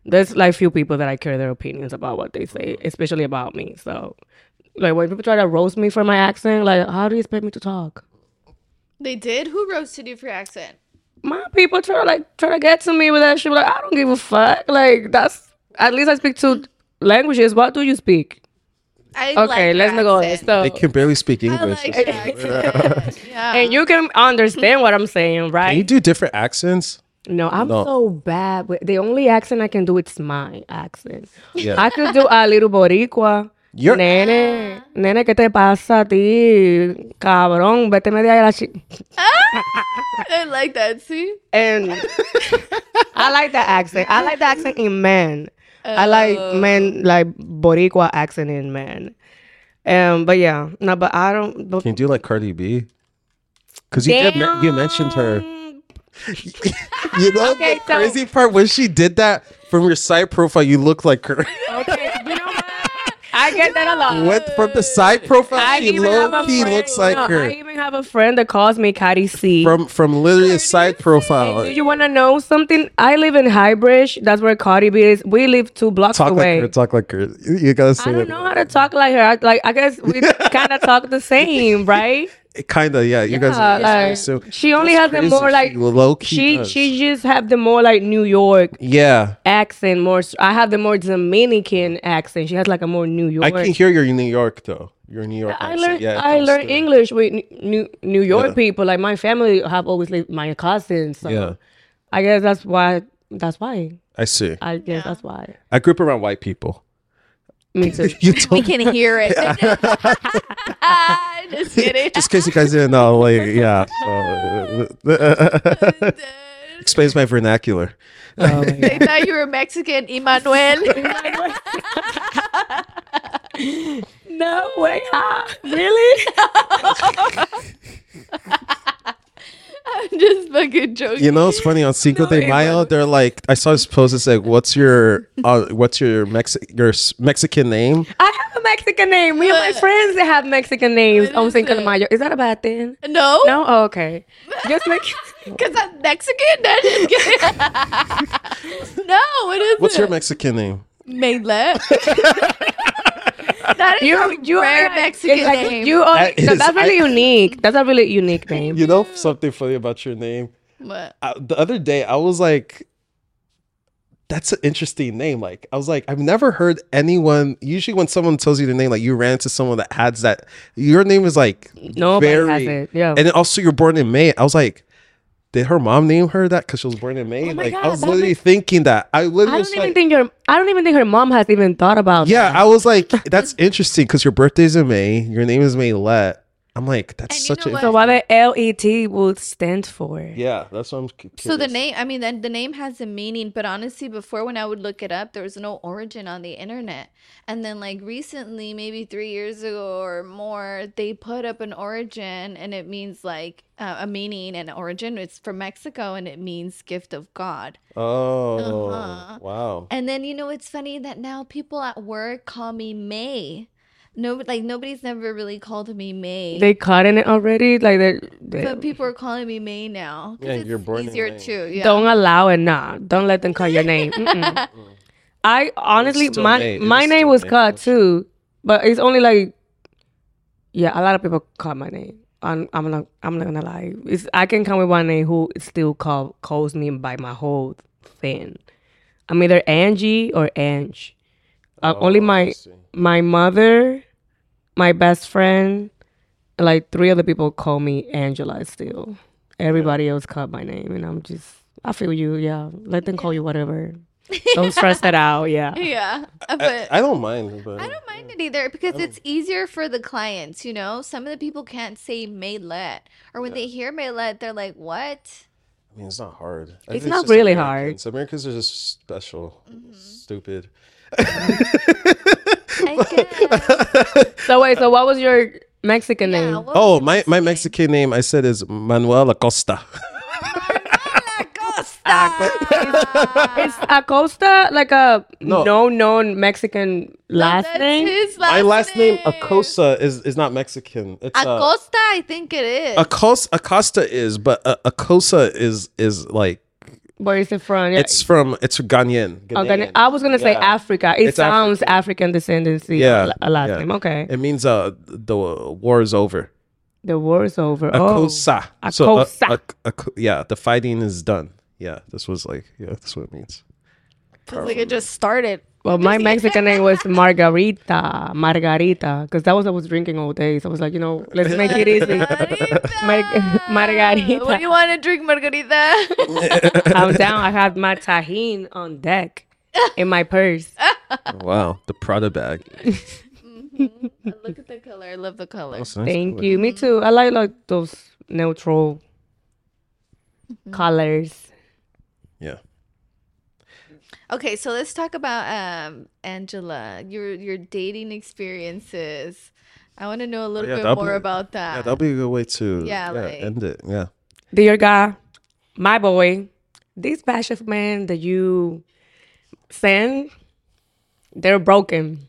there's like few people that I care their opinions about what they say, mm-hmm. especially about me. So, like when people try to roast me for my accent, like how do you expect me to talk? They did. Who roasted you for your accent? My people try to like try to get to me with that shit. Like I don't give a fuck. Like that's at least I speak two languages. What do you speak? I Okay, like let's your go on. So They can barely speak English. like yeah. and you can understand what I'm saying, right? Can you do different accents? No, I'm No. so bad. With, the only accent I can do it's my accent. Yeah. I could do a little boricua. You're- nene, nene, ¿qué te pasa a ti? Cabrón, vete media de la chi- I like that. See? And I like that accent. I like the accent in men. I like men, like boricua accent in men. Um, but yeah, no, but I don't. But Can you do like Cardi B? Because you did, you mentioned her. You know Okay, the so- crazy part when she did that from your side profile, you look like her. Okay, you know what? I get that a lot. What from the side profile, I she low key friend- looks like no, her. I even have a friend that calls me Cardi C. From from literally a side profile. Do you want to know something? I live in Highbridge. That's where Cardi B is. We live two blocks Talk away. like her. Talk like her. You you gotta say I don't know how to talk like her. I, like I guess we kind of talk the same, right? Kind of, yeah. You Yeah, guys. like, so she only has the crazy. more like She low key. she does. she just have the more like New York Yeah, accent. More I have the more Dominican accent. She has like a more New York. I can hear you're in New York though. You're in New York. I accent. learned Yeah, I learned through. English with New New, New York Yeah. people. Like my family have always lived my cousins. So Yeah, I guess that's why. That's why. I see. I guess that's why. I grew up around white people. Me too. You We told can hear it. Just kidding. just in case you guys didn't know, like, yeah. So, explains my vernacular. Oh my God. they thought you were Mexican, Emmanuel. No way. How? Really? I'm just fucking joking. You know, it's funny on Cinco de Mayo. wasn't. They're like, I saw this post. It's like, what's your, uh, what's your Mexi- your Mexican name? I have a Mexican name. Me and my friends they have Mexican names What on is Cinco de? Mayo. Is that a bad thing? No, No? Oh, okay. Just make because I'm Mexican. No, just kidding. no, what is What's it? your Mexican name? Maylet. That is you a you rare are- Mexican like, name. You are, That no, that's really I- unique. That's a really unique name. You know something funny about your name? What? I, the other day, I was like, that's an interesting name. Like, I was like, I've never heard anyone. Usually, when someone tells you the name, like you ran into someone that has that. Your name is like Nobody very, has it. Yeah. and then also you're born in May. I was like, did her mom name her that because she was born in May? Oh like, I was literally makes- thinking that. I literally I don't even like, think your I don't even think her mom has even thought about yeah, that. I was like, that's interesting because your birthday's in May. Your name is Maylet. I'm like, that's And you such know a what? So what the L E T would stand for? yeah. That's what I'm. cu- So the curious. name, I mean, then the name has a meaning, but honestly, before when I would look it up, there was no origin on the internet. And then, like recently, maybe three years ago or more, they put up an origin, and it means like uh, a meaning and origin. It's from Mexico, and it means gift of God. Oh Uh-huh. wow. And then you know, it's funny that now people at work call me May. No, like nobody's never really called me May. They caught in it already. Like they're, they but people are calling me May now. Yeah, it's you're born in easier May. too. Yeah. don't allow it. Nah, don't let them call your name. I honestly, my May. My name was May. cut too, but it's only like, yeah, a lot of people call my name. I'm, I'm not, I'm not gonna lie. It's I can come with one name who still call calls me by my whole thing. I'm either Angie or Ange. Uh, only Oh, I my my mother, my best friend, like three other people call me Angela still. Everybody else called my name, and I'm just, I feel you. Yeah, let them call you whatever. Don't stress that out. Yeah. yeah, uh, I, but I don't mind, but I don't mind it either because it's easier for the clients, you know? Some of the people can't say Maylet. Or when they hear Maylet, they're like, what? I mean, it's not hard. I It's not just really Americans. Americans are just special, Mm-hmm. stupid. I guess. So wait, so what was your Mexican Yeah, name? Oh, your my, my? Mexican name I said is Manuel Acosta. Acosta. Acosta. Is Acosta like a No. no known Mexican last That's name? his My last name Acosta is is not Mexican. It's uh, Acosta, I think it is. Acosta Acosta is, but uh, Acosta is is like Where is it from? Yeah. it's from it's Ghanaian. Oh, Ghanaian. I was gonna say Yeah. Africa. It It's sounds African, descendancy. Yeah, a last yeah. name. Okay, It means uh the war is over. the war is over. Oh, Acosta. So, uh, Acosta. uh, uh, yeah, the fighting is done. Yeah, this was like yeah, that's what it means. Feels like it just started. Well, my Mexican name was Margarita, Margarita, because that was I was drinking all day. So I was like, you know, let's make it easy. Mar- Margarita. What do you want to drink, Margarita? I'm down. I had my Tajín on deck in my purse. Wow, the Prada bag. Mm-hmm. Look at the color. I love the color. Oh, That's nice Thank color. you. Me too. I like like those neutral mm-hmm. colors. Yeah. Okay, so let's talk about um Angela. Your your dating experiences. I want to know a little yeah, bit more be- about that. Yeah, that'll be a good way to Yeah, like- end it. Yeah. Dear God, my boy, these batch of men that you send, they're broken.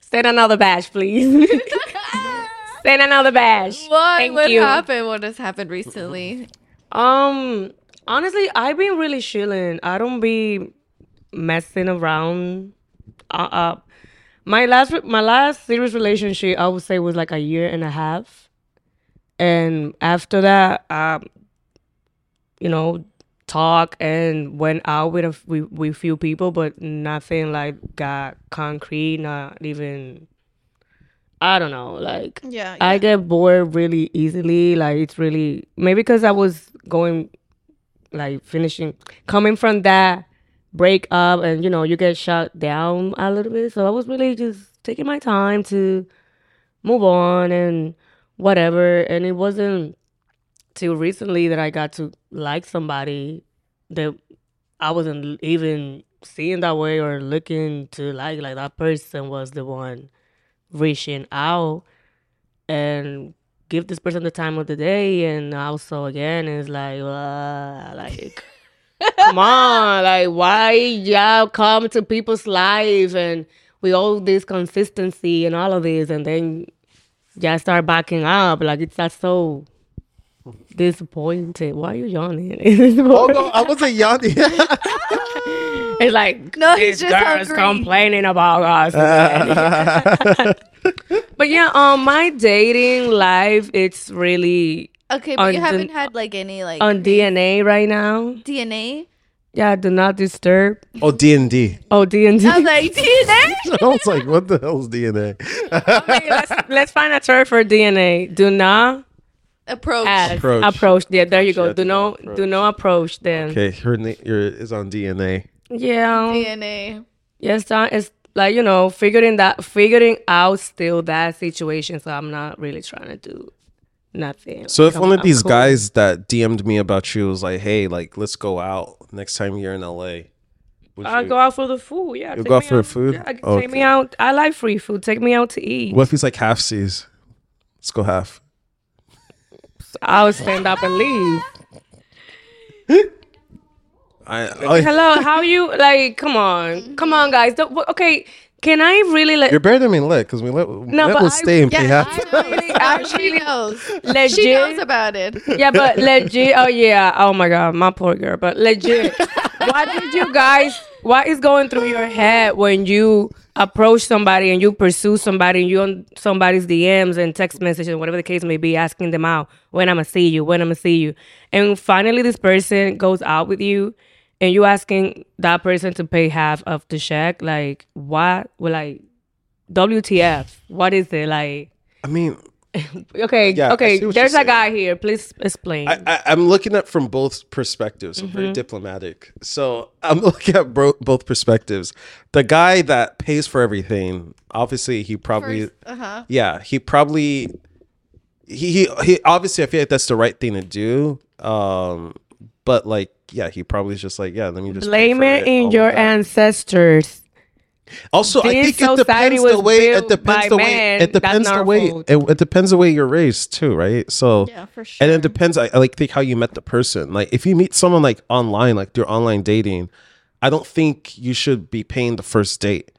Send another batch, please. send another batch. what Thank what you. happened? What has happened recently? Um, honestly, I've been really chilling. I don't be messing around. Uh, uh my last my last serious relationship, I would say, was like a year and a half, and after that, um, you know, talk and went out with a f- with, with few people, but nothing like got concrete. Not even. I don't know, like Yeah, I get bored really easily. Like it's really maybe because I was going like finishing coming from that breakup and you know you get shut down a little bit. So I was really just taking my time to move on and whatever. And it wasn't till recently that I got to like somebody that I wasn't even seeing that way or looking to like like that person was the one reaching out and give this person the time of the day and also again it's like uh, like come on like why y'all come to people's life and we all this consistency and all of this and then y'all start backing up? Like it's that's so disappointed. Why are you yawning? Oh no, I wasn't yawning. it's like No, he's this just girl's complaining about us again. But yeah, um, my dating life it's really Okay, but you haven't the- had like any like on DNA right now. DNA. Yeah, do not disturb. oh, D and D. Oh, D and I was D. like DNA. I was like, what the hell is DNA? Let's let's find a term for DNA. Do not Approach. ask. Approach. Approach. Yeah, there you go. Yeah, Do not do not approach Then. Okay, her name is on DNA. Yeah. DNA. Yes, uh, that is like you know figuring that figuring out still that situation. So I'm not really trying to do nothing. So if Like, one I'm- of these cool. guys that DM'd me about you was like, "Hey, like, let's go out next time you're in LA," I'll go out for the food. Yeah, You'll go out for the food? Yeah, take Okay. me out. I like free food. Take me out to eat. What if he's like half seas? Let's go half. I'll stand up and leave. I, oh, Hello, how you like? Come on, come on, guys. Don't, okay, can I really let you're better than me lit because we let No, lit but will I- stay and pay Yeah, half. I really, I, she knows. legit? She knows about it. yeah, but legit. Oh yeah. Oh my god, my poor girl. But legit. what did you guys? What is going through your head when you approach somebody and you pursue somebody and you on somebody's DMs and text messages and whatever the case may be, asking them out when I'm gonna see you, when I'm gonna see you, and finally this person goes out with you, and you asking that person to pay half of the check? Like what? Well, like WTF? What is it like? I mean, Okay, Yeah, okay. There's you're a guy here. Please explain. I, I, I'm looking at from both perspectives. I'm Mm-hmm. very diplomatic, so I'm looking at bro- both perspectives. The guy that pays for everything, obviously, he probably, Uh huh. yeah, he probably, he, he, he obviously, I feel like that's the right thing to do. Um, but like, yeah, he probably is just like, yeah, let me just Blame it in all your that. ancestors. Also, I think it depends the way. It depends the way. men. It depends the way. It, it depends the way you're raised too, right? So Yeah, for sure. And it depends. I, I like think how you met the person. Like if you meet someone like online, like through online dating, I don't think you should be paying the first date.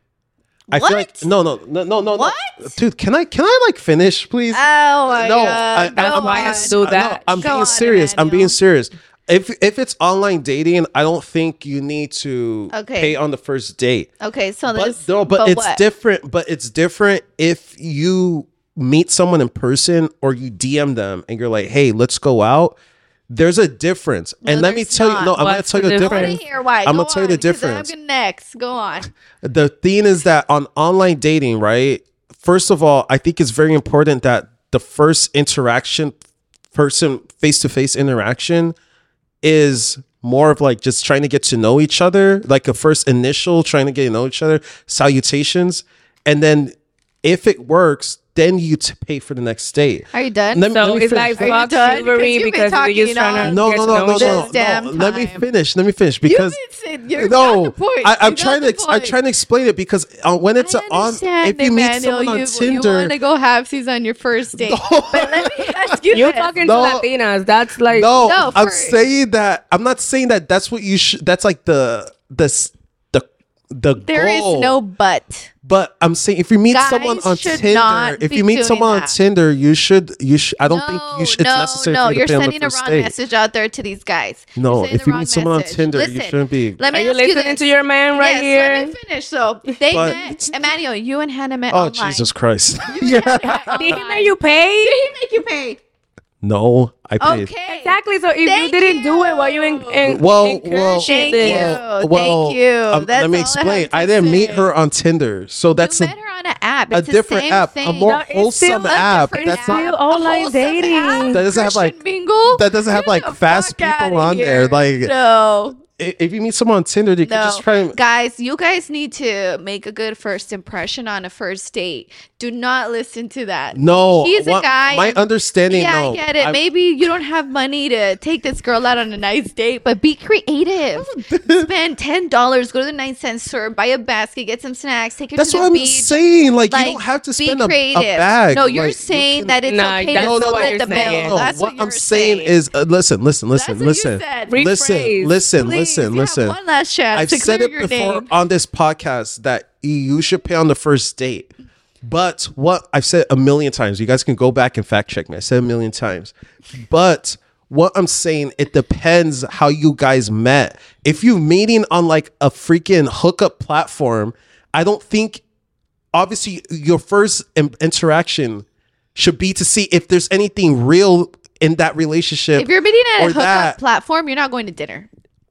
I feel like What? no, no, no, no, no, What? no. dude. Can I can I like finish, please? Oh my no, god. I, That's I'm, why I being, have to do no. I'm Go being on, serious. I'm being serious. If if it's online dating, I don't think you need to Okay. pay on the first date. Okay, so But this. no, but, it's what? different. But it's different if you meet someone in person or you DM them and you're like, "Hey, let's go out." There's a difference, and let me there's tell you. not. No, I'm gonna What's tell the you the I want difference. to hear why. I'm Go gonna tell you the on, 'cause then difference. I'm next. Go on. The thing is that on online dating, right? First of all, I think it's very important that the first interaction, person face to face interaction, is more of like just trying to get to know each other, like a first initial trying to get to know each other, salutations, and then if it works, then you t- pay for the next date. Are you done? Let me- So let me it's finish. like Are you fuck chivalry you've been because talking, you're just trying to know, No, no, no, no, no, other. This damn no. Let me finish. Let me finish because said you're no, the point. I, I'm You got trying the to. I'm trying to explain it because uh, when it's I on, if you meet Emmanuel, someone on you, You want to go halfsies on your first date. But let me ask you You're this. talking No. to Latinas. That's like no, No, I'm saying that. I'm not saying that. That's what you should. That's like the the s- the the There is goal. no but. But I'm saying if you meet Guys someone on Tinder, if you meet doing someone on. Tinder, you should. You should. I don't think you should. No, it's necessary no, for you to you're pay on the sending a wrong date. message out there to these guys. You're No, sending if the you wrong meet someone on message. Tinder, you shouldn't be. Let me Are you ask listening this. to your man right yes, here? Let me finish. So they But- met Emmanuel. You and Hannah met Oh online. Jesus Christ! Did he make you pay? Did he make you pay? No, I paid. Okay. Exactly. So if you didn't do it, why you in, you. in, Well, well, Thank this? you. Well, Thank you. um, let me all I explain. I, didn't meet her on Tinder, so that's you a, met her on an app. a It's the different same app, a more No, it's wholesome a app. That's app. not. Still online wholesome dating. app? That doesn't have, like- Christian mingle. That doesn't have like fast people outta on there. Like no, i- if you meet someone on Tinder, you can just try. and- guys. You guys need to make a good first impression on a first date. Do not listen to that. No, he's a guy. My understanding. Yeah, no, I get it. I- Maybe you don't have money to take this girl out on a nice date, but be creative. Spend ten dollars, go to the nine cent store, buy a basket, get some snacks, take her That's to the what I'm saying. Like, Like, you don't have to be spend a, a bag. No, you're Like, you saying can- that it's Nah, okay to not split you're the bill. saying. No, That's what what, I'm you're saying is, uh, listen, listen, listen, That's what listen, said. listen, Rephrase. listen, Please, listen, listen. one last chance I've said it before name. on this podcast that you should pay on the first date. But what I've said a million times, you guys can go back and fact check me. I said a million times. But what I'm saying, it depends how you guys met. If you're meeting on like a freaking hookup platform, I don't think obviously your first interaction should be to see if there's anything real in that relationship. If you're meeting at a hookup that. platform, you're not going to dinner.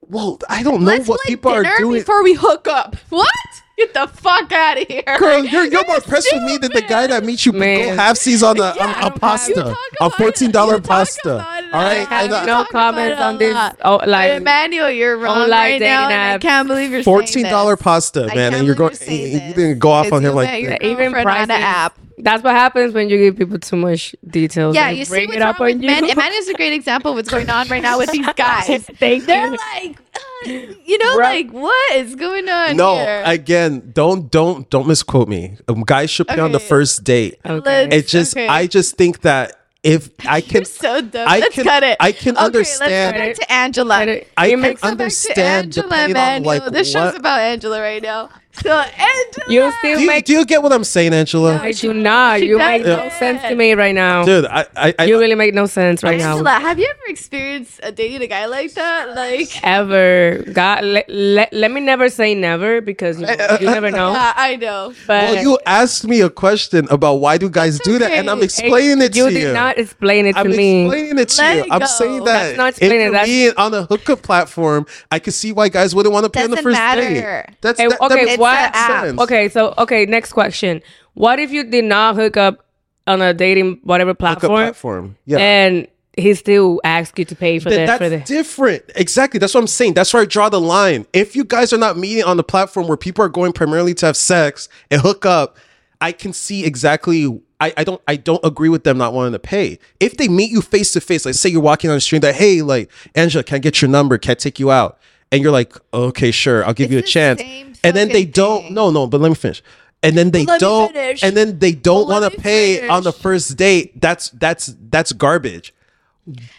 Well, I don't know Let's what split people are dinner doing. before we hook up. What? Get the fuck out of here. Girl, you're, you're more impressed with me than the guy that meets you Man. go half seas on a, Yeah, on, I a pasta, a fourteen it. dollar You talk pasta. about it All a right, lot. I have uh, no comments on this. Oh, like Emmanuel, you're wrong Online right now. dating and I apps. can't believe you're fourteen dollar pasta, man, and you're going. you're You, saying you this. didn't go off this. on here You like met your that. even girlfriend on prices. an app. That's what happens when you give people too much details. Yeah, They you see what's it up wrong on with you. men. Emmanuel's a great example of what's going on right now with these guys. Thank They're you. like, uh, you know, Right. like what is going on No, here? again, don't don't don't misquote me. Um, guys should pay on the first date. Okay. It just, okay. I just think that if I can, You're so dumb. I let's can- cut it. I can okay, understand- Let's go back to Angela. But it- I it can makes- Go back to understand Angela, depending on Emmanuel. like this show's about Angela right now. So Angela, You still Do you, make. do you get what I'm saying, Angela? I do not. She You make no doesn't. sense to me right now. Dude, I, I, I You really make no sense right now. Angela, have you ever experienced uh, dating a guy like that? Like, Ever. God, let, let, let me never say never because you, you never know. uh, I know. But well, you asked me a question about why do guys do that, and I'm okay. explaining it to you You did not explain it to I'm me. explaining it to Let you. it I'm saying that That's not if explaining, you're that's- being on a hookup platform, I could see why guys wouldn't want to pay on the first matter. date. That's Hey, that, okay, that makes what- app. Okay, so okay, next question. What if you did not hook up on a dating whatever platform, platform. Yeah. and he still asks you to pay for Th- that that's for the different. Exactly. That's what I'm saying. That's where I draw the line. If you guys are not meeting on the platform where people are going primarily to have sex and hook up, I can see exactly. I, I don't I don't agree with them not wanting to pay. If they meet you face to face, like say you're walking on the street, that hey, like Angela, can I get your number? Can I take you out? And you're like, okay, sure, I'll give It's you a chance, and then they fucking don't. No, no, but let me finish. And then they don't, and then they don't want to pay on the first date. That's that's that's garbage.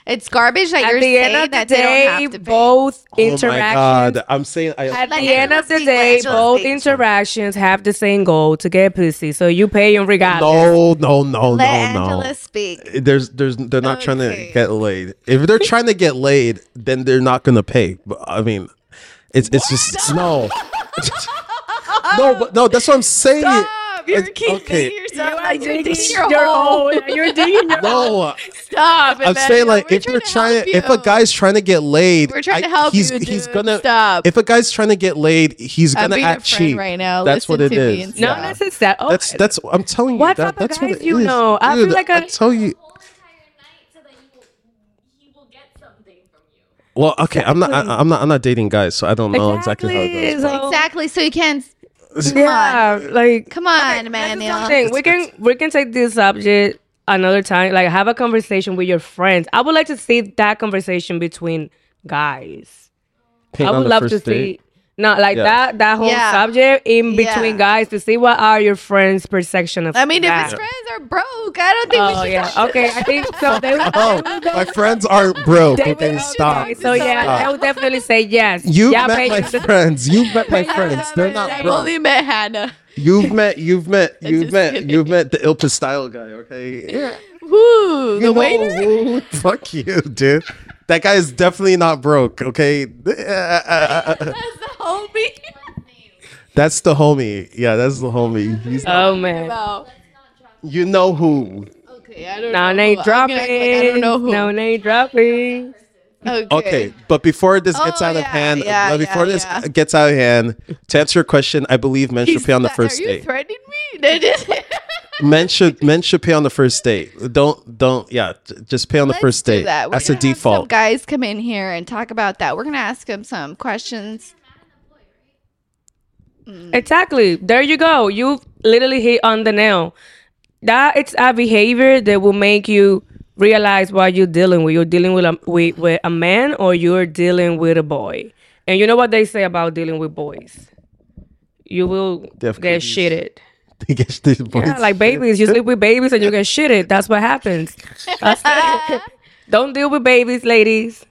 It's garbage that At you're the saying end of the that they don't day, have to pay. both Oh my interactions god, I'm saying I. At Let the end of the day, both speak. interactions have the same goal to get pussy. So you pay them regardless. no, no, no, Let no, Angela no. speak. There's, there's, they're not trying to get laid. If they're trying to get laid, then they're not gonna pay. But I mean, it's, it's just no, no, but no. That's what I'm saying. Stop! You're It's- keeping okay. yourself You are digging digging your your hole. hole. You're digging your No, Stop! I'm saying like We're if they're to trying, help if a guy's trying to get laid, We're trying I- to help he's, you, He's dude. gonna Stop. If a guy's trying to get laid, he's I'm gonna being a act friend cheap right now. That's what Listen it to is. and No, stop. that's just that. Oh, That's that's. I'm telling you. What that, type of that's what guys you is. know? I feel like I a- tell you. whole entire night so that you will, he will get something from you. Well, okay, I'm not. I, I'm not. I'm not dating guys, so I don't know exactly, how it goes. so- exactly. So you can't. Yeah, like Come on, That's Emmanuel. something. We can we can take this subject another time. Like have a conversation with your friends. I would like to see that conversation between guys. Paint I would love to date. see not like Yeah. that that whole Yeah. subject in Yeah. between guys to see what are your friends' perception of I mean, if that. his friends are broke, I don't think we Oh should. yeah, okay. I think so. They would, Oh, my friends aren't broke. they Okay, stop. okay, So yeah, I would definitely say yes. You've Yeah, met pay my friends. You've met my friends. They're not I've broke. only met Hannah. You've met. You've met. You've met. kidding. You've met the Ilpa style guy. Okay. Woo, You the know waiter. who- Fuck you, dude. That guy is definitely not broke. Okay. That's the homie. That's the homie. Yeah, that's the homie. He's Oh man. Wow. you know who. Okay, I don't No know. name I'm dropping. like I don't know who. No name dropping. Okay. Okay, but before this oh, gets Oh, out of hand, yeah, before yeah, this yeah. gets out of hand, to answer your question, I believe men should pay on the not- first Are you date. threatening me? Men should men should pay on the first date. Don't don't yeah, just pay on the Let's first do date. that. That's a gonna have some default. guys come in here and talk about that. We're gonna ask them some questions. Exactly. There you go. You literally hit on the nail. That it's a behavior that will make you realize what you're dealing with. You're dealing with a with, with a man or you're dealing with a boy. And you know what they say about dealing with boys? You will They get cooties. shitted. They get these boys- Yeah, like babies. You sleep with babies and you get shitted. That's what happens. That's- Don't deal with babies, ladies.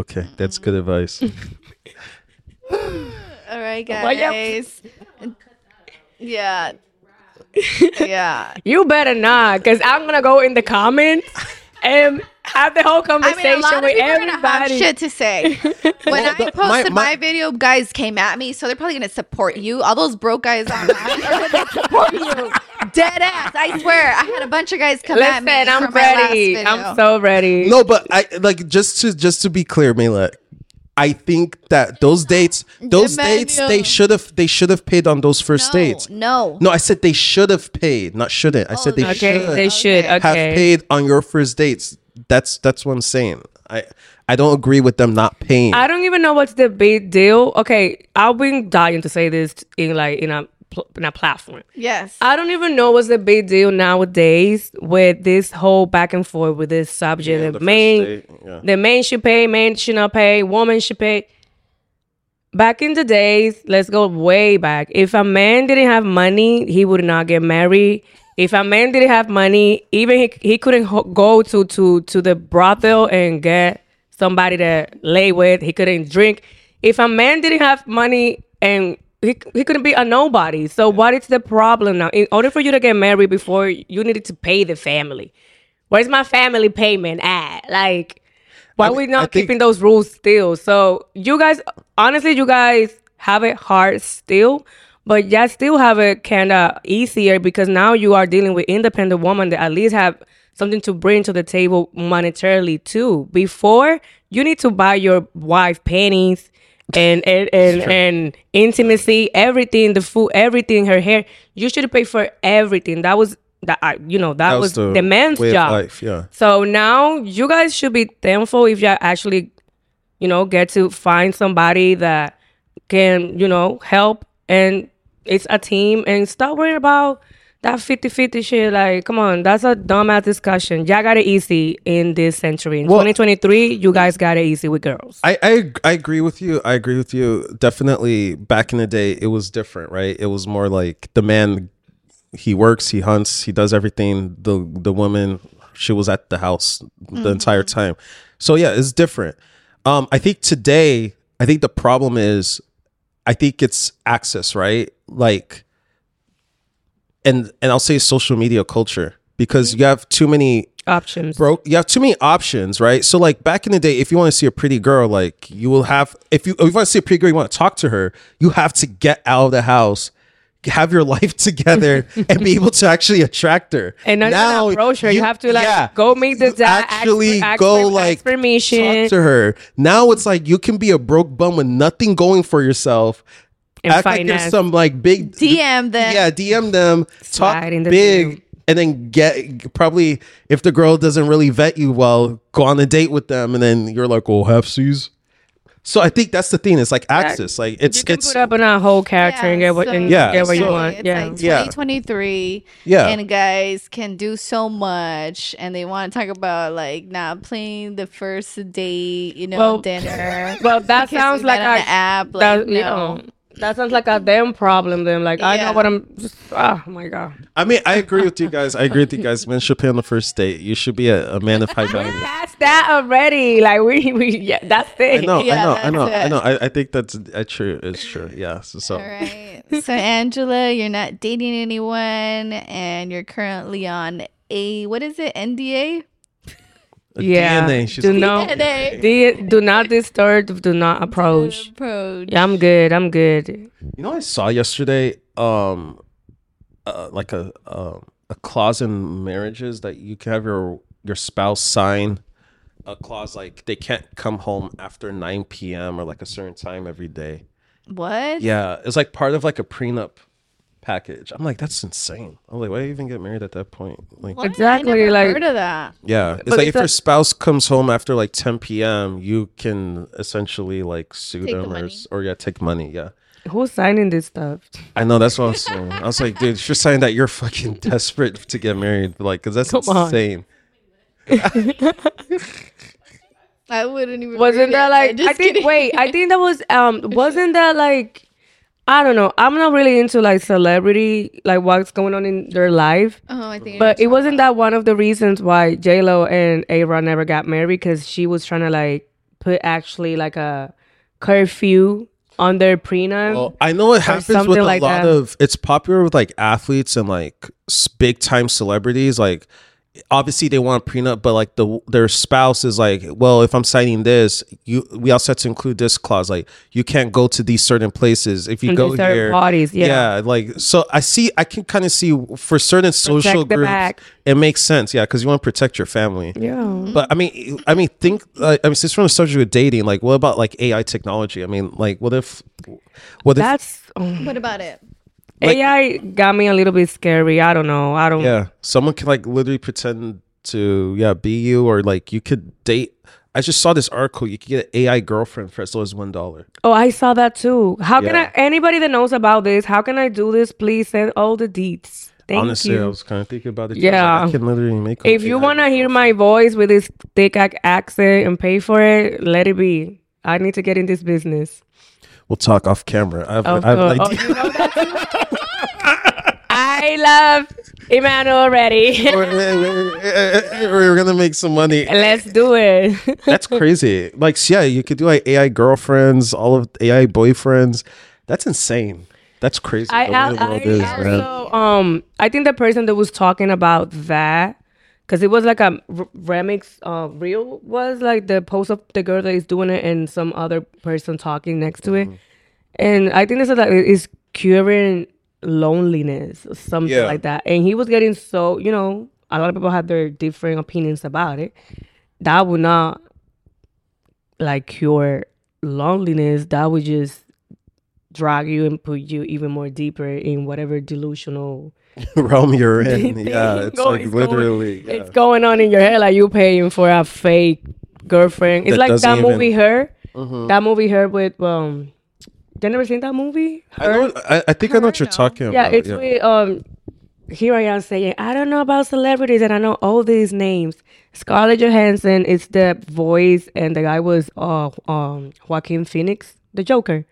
Okay, that's good advice. All right, Well, yeah. guys. Yeah. Yeah. You better not, because I'm gonna go in the comments and have the whole I conversation mean, a lot of with people are have everybody. shit to say. When I the- posted my- my, my- video, guys came at me, so they're probably gonna support you. All those broke guys online are gonna support you. Dead ass. I swear. I had a bunch of guys come at Listen, me. I'm for my last ready. I'm so ready. no, but I like just to just to be clear, Mila. I think that those dates, those dates, Emmanuel. they should have they should have paid on those first no, dates. No. No, I said they should have paid, not shouldn't. I said they Okay, should they should. Okay. have Okay. paid on your first dates. That's that's what I'm saying. I I don't agree with them not paying. I don't even know what's the big deal. Okay, I've been dying to say this in like in a pl- in a platform. Yes. I don't even know what's the big deal nowadays with this whole back and forth with this subject. Yeah, the the first man, yeah. the man should pay, man should not pay, woman should pay. Back in the days, let's go way back. If a man didn't have money, he would not get married. If a man didn't have money, even he, he couldn't ho- go to, to to the brothel and get somebody to lay with. He couldn't drink. If a man didn't have money and he, he couldn't be a nobody. So what is the problem now? In order for you to get married before you needed to pay the family. Where's my family payment at? Like why I we not I think- keeping those rules still? So you guys, honestly, you guys have it hard still, but y'all still have it kind of easier because now you are dealing with independent women that at least have something to bring to the table monetarily too. Before you need to buy your wife panties and and and, and intimacy, everything, the food, everything, her hair. You should pay for everything. That was that I, you know that, was, the, man's way of job. life, yeah. So now you guys should be thankful if you actually, you know, get to find somebody that can, you know, help and it's a team and stop worrying about that 50-50 shit, like, come on, that's a dumbass discussion. Y'all got it easy in this century. In Well- 2023, you guys got it easy with girls. I, I I agree with you. I agree with you. Definitely back in the day it was different, right? It was more like the man he works, he hunts, he does everything. The the woman she was at the house the entire time. So yeah, it's different. Um I think today I think the problem is I think it's access, right? Like and and I'll say social media culture because you have too many Options. broke you have too many options right so like back in the day if you want to see a pretty girl like you will have if you if you want to see a pretty girl you want to talk to her you have to get out of the house have your life together and be able to actually attract her And not now, approach her. You, have to like yeah, go meet the you dad. actually ask, ask go for, like ask permission talk to her now it's like you can be a broke bum with nothing going for yourself and act like you're some like big DM them. yeah dm them talk Slide in the big DM. and then get probably if the girl doesn't really vet you well go on a date with them and then you're like oh have C's so i think that's the thing it's like access like it's you can it's put up in a whole character and get what and Yeah, get what you want. It's Yeah. like Yeah. 2023, Yeah. and guys can do so much, and they want to talk about like not playing the first date, you know, Well- dinner. well, that sounds like met on a- the app. Like, that, no. you know, that sounds like a damn problem. Then, like I know what I'm. Just, oh my god. i mean i agree with you guys i agree with you guys men should pay on the first date you should be a, a man of high value That's that already. Like we, we yeah, that's I it. know, I know, I know, that's I know. I, I think that's uh, true. It's true. Yeah. So, so All right. So Angela, you're not dating anyone, and you're currently on a what is it? NDA. A Yeah. DNA. She's Do not, DNA. do, do not disturb. Do not approach. Approach. Yeah, I'm good. I'm good. You know, I saw yesterday, um, uh, like a um a clause in marriages that you can have your your spouse sign a clause like they can't come home after 9 p.m. or like a certain time every day. What? Yeah, it's like part of like a prenup package. I'm like, that's insane. I'm like, why even get married at that point? Like, What? Exactly, I never like- heard of that. yeah, it's But like it's if your a- spouse comes home after like 10 p.m., you can essentially like sue Take the them or, money. s- or yeah, take money. Yeah. Who's signing this stuff? I know that's what I was saying. I was like, dude, you're saying that you're fucking desperate to get married, like, cause that's Come on. insane. I wouldn't even. Wasn't that it, like? but just I think. kidding. Wait, I think that was. Um, wasn't that like? I don't know. I'm not really into like celebrity, like what's going on in their life. Oh, I think. But it wasn't that one of the reasons why J Lo and A Rod never got married because she was trying to like put actually like a curfew on their prenup. Well, I know it happens with something a like lot that. of. It's popular with like athletes and like big time celebrities. Like, obviously they want a prenup, but like the their spouse is like, well, if I'm signing this, you we also have to include this clause. Like, you can't go to these certain places if you And go to certain here. parties, yeah. yeah, like so. I see. I can kind of see for certain social the groups, back. it makes sense. Yeah, because you want to protect your family. yeah. But I mean, I mean, think. Uh, I mean, since we're on the subject of dating, like, what about like AI technology? I mean, like, what if, what if, That's oh. What about it? Like- AI got me a little bit scary. I don't know. I don't. yeah, someone can like literally pretend to, yeah, be you, or like you could date. I just saw this article. You could get an AI girlfriend for as low as one dollar. Oh, I saw that too. How can I? Anybody that knows about this, how can I do this? Please send all the deets. Thank Honestly, I you. was kind of thinking about it. Like, Yeah. I can literally make. If you want to hear my voice with this thick accent and pay for it, let it be. I need to get in this business. We'll talk off camera. I have, Oh, I have oh, oh, you know? I love Emmanuel already. we're, we're gonna make some money. Let's do it. That's crazy. Like, yeah, you could do like AI girlfriends, all of AI boyfriends. That's insane. That's crazy. I, I, I is, also, um, I think the person that was talking about that, because it was like a r- remix, uh, reel was like the post of the girl that is doing it and some other person talking next to Mm-hmm. it, and I think this is like it's curing loneliness or something Yeah. like that. And he was getting so, you know, a lot of people have their different opinions about it. That would not like cure loneliness. That would just drag you and put you even more deeper in whatever delusional realm you're in. Yeah, it's going- like it's going- literally. yeah. it's going on in your head like you paying for a fake girlfriend. It's That like doesn't that even- movie Her. Mhm. That movie Her with um you never seen that movie? I, know, I, I think I know what you're no. talking Yeah, about. it's with um here I am saying, I don't know about celebrities and I know all these names. Scarlett Johansson is the voice, and the guy was uh, um, Joaquin Phoenix, the Joker.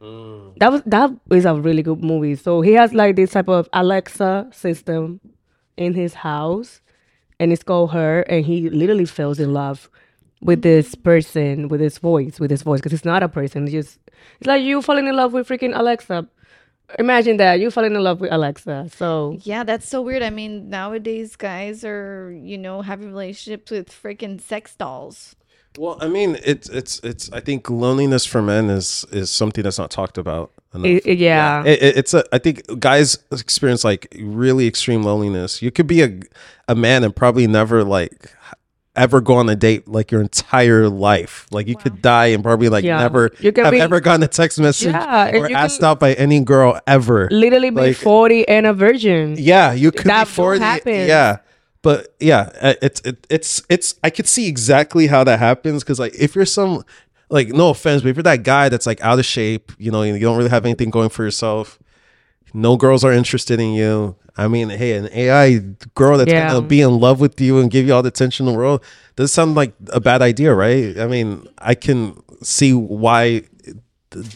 Mm. That was that is a really good movie. So he has like this type of Alexa system in his house, and it's called her, and he literally falls in love with this person, with his voice, with his voice, because it's not a person. It's just it's like you falling in love with freaking Alexa. Imagine that you falling in love with Alexa. So Yeah, that's so weird. I mean, nowadays guys are, you know, having relationships with freaking sex dolls. Well, I mean, it's it's it's. I think loneliness for men is is something that's not talked about enough. it, it- yeah. It, it- it's a. I think guys experience like really extreme loneliness. You could be a a man and probably never like ever go on a date like your entire life. Like you could die and probably like Yeah. never You can have be- ever gotten a text message Yeah, or asked out by any girl ever. literally be Like- 40 and a virgin. Yeah, you could That be forty. happens. Yeah, but yeah, uh, it's it, it's it's. I could see exactly how that happens because like if you're some like no offense, but if you're that guy that's like out of shape, you know, you don't really have anything going for yourself. No girls are interested in you. I mean, hey, an AI girl that's Yeah. gonna be in love with you and give you all the attention in the world does sound like a bad idea, right? I mean, I can see why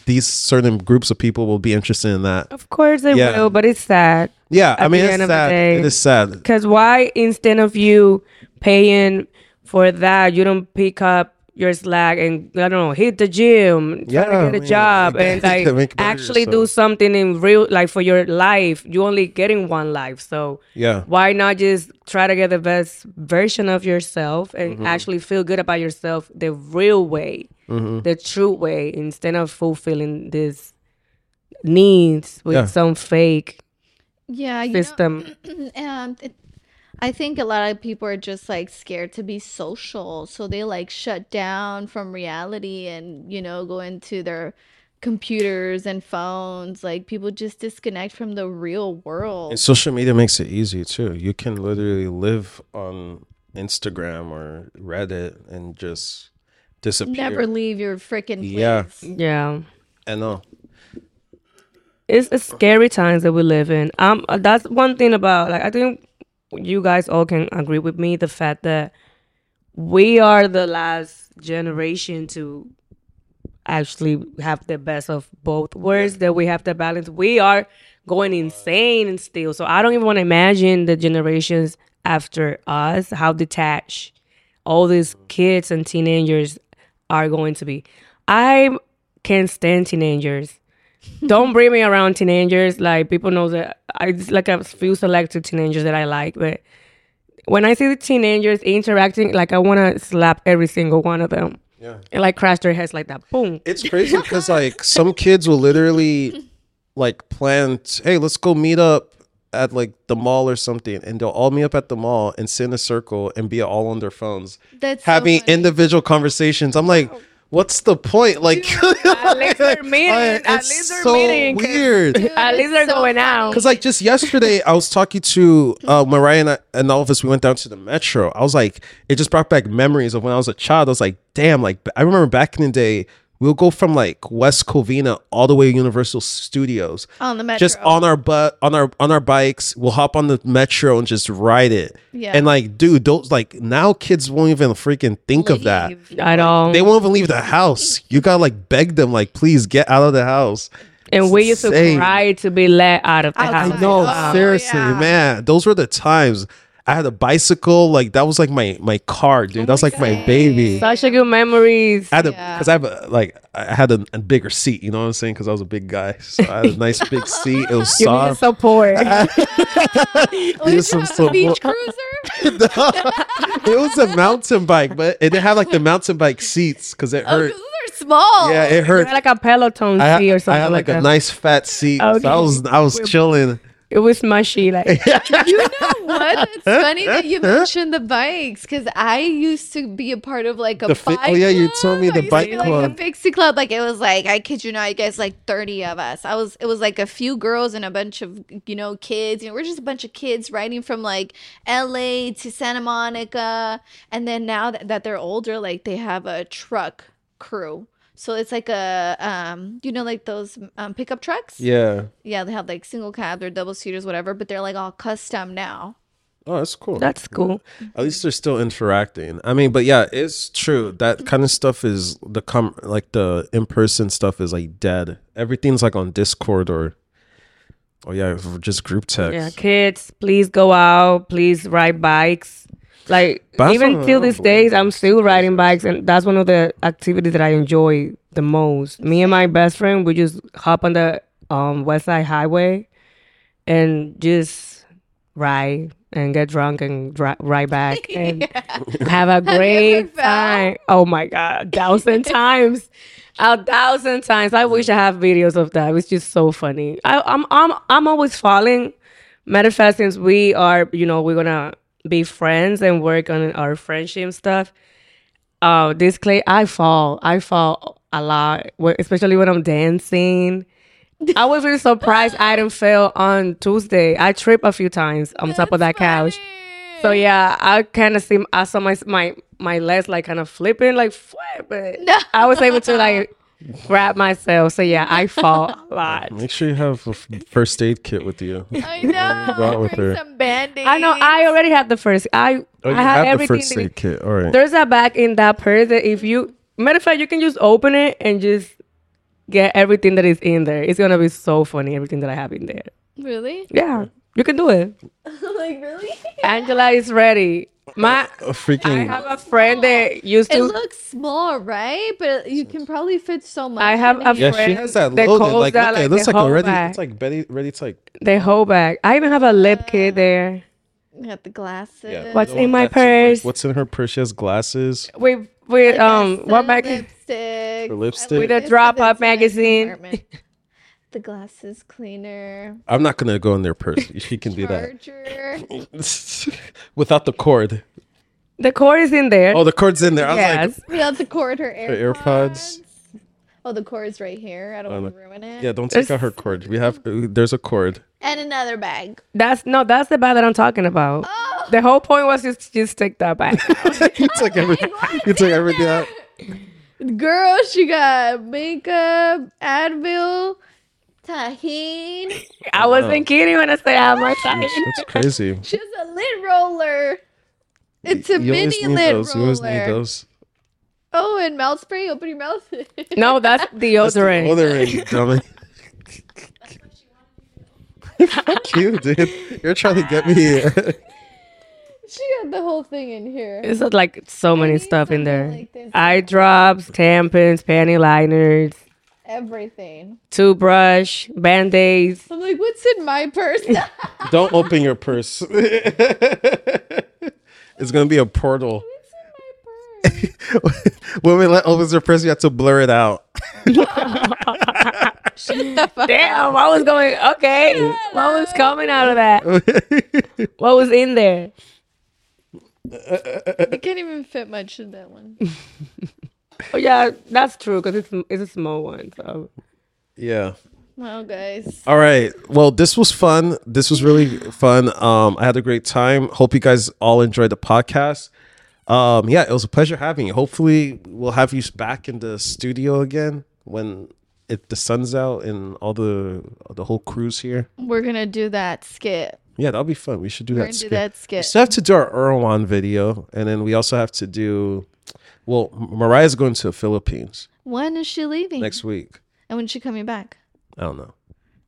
these certain groups of people will be interested in that. Of course they Yeah. will, but it's sad. Yeah, I mean, it's end of the sad. It is sad. Because why, instead of you paying for that, you don't pick up your slack and I don't know, hit the gym, try Yeah, to get a I mean, job, and like actually do something in real, like for your life. You only getting one life, so Yeah. why not just try to get the best version of yourself and Mm-hmm. actually feel good about yourself the real way, Mm-hmm. the true way, instead of fulfilling these needs with Yeah. some fake Yeah, you know, system. and it, I think a lot of people are just like scared to be social, so they like shut down from reality and you know go into their computers and phones. Like people just disconnect from the real world. And social media makes it easy too. You can literally live on Instagram or Reddit and just disappear. Never leave your freaking place. Yeah. yeah. I know. it's, it's scary times that we live in. Um, uh, that's one thing about like I think you guys all can agree with me the fact that we are the last generation to actually have the best of both worlds. That we have the balance. We are going insane and still. So I don't even want to imagine the generations after us how detached all these kids and teenagers are going to be. I can't stand teenagers don't bring me around teenagers. Like people know that I just like a few selected teenagers that I like, but when I see the teenagers interacting, like I want to slap every single one of them Yeah. and like crash their heads like that. Boom. It's crazy because like some kids will literally like plan, hey, let's go meet up at like the mall or something, and they'll all meet up at the mall and sit in a circle and be all on their phones, That's having funny. individual conversations. I'm like, what's the point? Like, At least they're meeting. At least they're so meeting. 'cause weird. At least they're so going out. Because like just yesterday, I was talking to uh, Mariah and, I, and all of us. We went down to the metro. I was like, it just brought back memories of when I was a child. I was like, damn, like I remember back in the day, we'll go from like West Covina all the way to Universal Studios. On the Just metro. on our butt, on our on our bikes, we'll hop on the metro and just ride it. Yeah. And like, dude, those like now kids won't even freaking think of that. Leave. At all. They won't even leave the house. You gotta like beg them, like, please get out of the house. and we used to insane. cry to be let out of the Outside. house. No, Oh, seriously, yeah. man. Those were the times. I had a bicycle, like that was like my my car, dude. Oh that was like my baby. Such a good memories. I had a Yeah. because I have a like I had a, a bigger seat. You know what I'm saying? Because I was a big guy, so I had a nice big seat. It was Give me soft. support. Oh, Here's some a beach support. cruiser? it was a mountain bike, but it didn't have like the mountain bike seats because it Oh, hurt. 'cause those are small. yeah, it hurt. like a Peloton I, seat or something I had like, like, a that. nice fat seat. So I was I was chilling. It was mushy. Like You know what? It's funny that you mentioned the bikes because I used to be a part of like a The fi- oh, bike oh, yeah, you told me I the used to bike be, like club. a pixie club. Like it was like I kid you not, you guys like thirty of us. I was it was like a few girls and a bunch of you know kids. You know, we're just a bunch of kids riding from like L.A. to Santa Monica, and then now that, that they're older, like they have a truck crew. So it's like a um, you know, like those um pickup trucks. Yeah. Yeah, they have like single cab or double seaters, whatever, but they're like all custom now. Oh, that's cool. That's cool. At least they're still interacting. I mean, but yeah, it's true. That kind of stuff is the com like the in person stuff is like dead. Everything's like on Discord or, oh yeah, just group text. Yeah, kids, please go out. Please ride bikes. Like But even till these days, I'm still riding bikes, and that's one of the activities that I enjoy the most. Me and my best friend, we just hop on the um, West Side Highway and just ride and get drunk and dri- ride back and have a great fell? time. Oh my god, a thousand times, a thousand times. I wish I have videos of that. It's just so funny. I, I'm I'm I'm always falling. Matter of fact, since we are, you know, we're gonna be friends and work on our friendship stuff. Uh, this clay, I fall, I fall a lot, especially when I'm dancing. I was really surprised I didn't fail on Tuesday. I tripped a few times on top of that couch. So yeah, I kind of see I saw my my my legs like kind of flipping like flip, but I was able to like grab myself. So yeah, I fall a lot. Make sure you have a f- first aid kit with you. I know. Go with her. Some band-aids. I know I already have the first. I Oh, I have, have the everything. first aid kit. All right. There's a bag in that purse that if you matter of fact you can just open it and just get everything that is in there. It's gonna be so funny everything that I have in there. Really? Yeah, you can do it. like really? Angela is ready. My A I freaking. I have a friend that used to. It to. looks small, right? But you can probably fit so much. I have in a here. yeah, she friend has that that loaded. calls Like, that, look, it looks like whole already. bag. It's like Betty, ready to like. the whole bag. I even have a lip kit there. You got the glasses. Yeah. What's the one in my that's like- purse? What's in her purse? She has glasses. With with I um got what some bag? Lipstick. For lipstick? With a drop is up magazine. compartment. the glasses cleaner. I'm not gonna go in their purse. She can do that Charger. without the cord. The cord is in there. Oh, the cord's in there. I was yes. like, We have the cord. Her AirPods. Her AirPods. Oh, the cord's right here. I don't want to ruin it. yeah, don't take out her cord. We have. There's a cord. And another bag. That's no, that's the bag that I'm talking about. Oh. The whole point was just just take that bag. you took everything. You took everything out. Girl, she got makeup, Advil, Tajín. I wasn't kidding when I said I have my time. That's crazy. She's a lid roller. It's a You mini need lid those. You always need roller. those. Oh, and mouth spray. Open your mouth. No, that's deodorant. Oh, Other ring, dummy. Fuck you, dude. You're trying to get me. she got the whole thing in here. It's like so many stuff in there. like. Eye drops, tampons, panty liners, Everything. toothbrush, band-aids. I'm like, what's in my purse? Don't open your purse. it's gonna be a portal. what's in my purse? when Maylet opens her purse, you have to blur it out. Damn, I was going okay. What was coming out of that? What was in there? I can't even fit much in that one. Oh yeah, that's true because it's it's a small one. So yeah. Well, guys. All right. Well, this was fun. This was really fun. Um, I had a great time. Hope you guys all enjoyed the podcast. Um, yeah, it was a pleasure having you. Hopefully, we'll have you back in the studio again when it the sun's out and all the the whole crew's here. We're gonna do that skit. Yeah, that'll be fun. We should do We're that. gonna do skit. We still have to do our Erewhon video, and then we also have to do. Well, Mariah's going to the Philippines When is she leaving? next week. And when's she coming back? I don't know.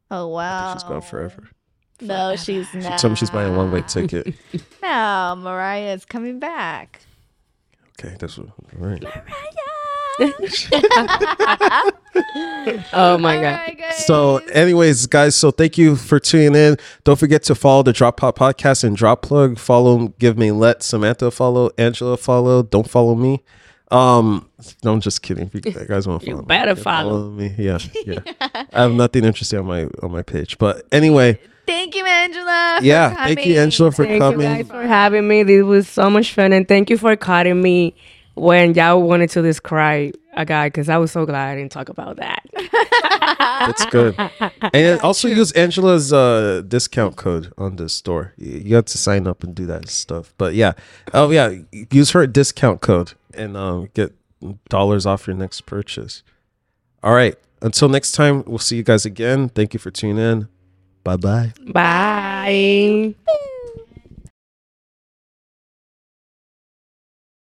Oh wow. She's gone forever. No, she's She not. told me she's buying a one way ticket. No, Mariah is coming back. Okay, that's what. All right. oh my god. Alright, guys. So, anyways, guys, so thank you for tuning in. Don't forget to follow the Droppod Podcast and Drop Plug. Follow, give Maylet Samantha a follow, Angela a follow. Don't follow me. Um, no, I'm just kidding. If you guys want to You follow, me, better yeah, follow. me. Yeah, yeah. I have nothing interesting on my on my page, but anyway, thank you, Angela. yeah. Thank you, coming. Angela, for coming. Thank you guys for having me. This was so much fun, and thank you for cutting me when y'all wanted to describe a guy because I was so glad I didn't talk about that. That's good. And also use Angela's uh, discount code on the store. You have to sign up and do that stuff. But yeah, oh yeah, use her discount code and um, get dollars off your next purchase. All right. Until next time, we'll see you guys again. Thank you for tuning in. Bye bye.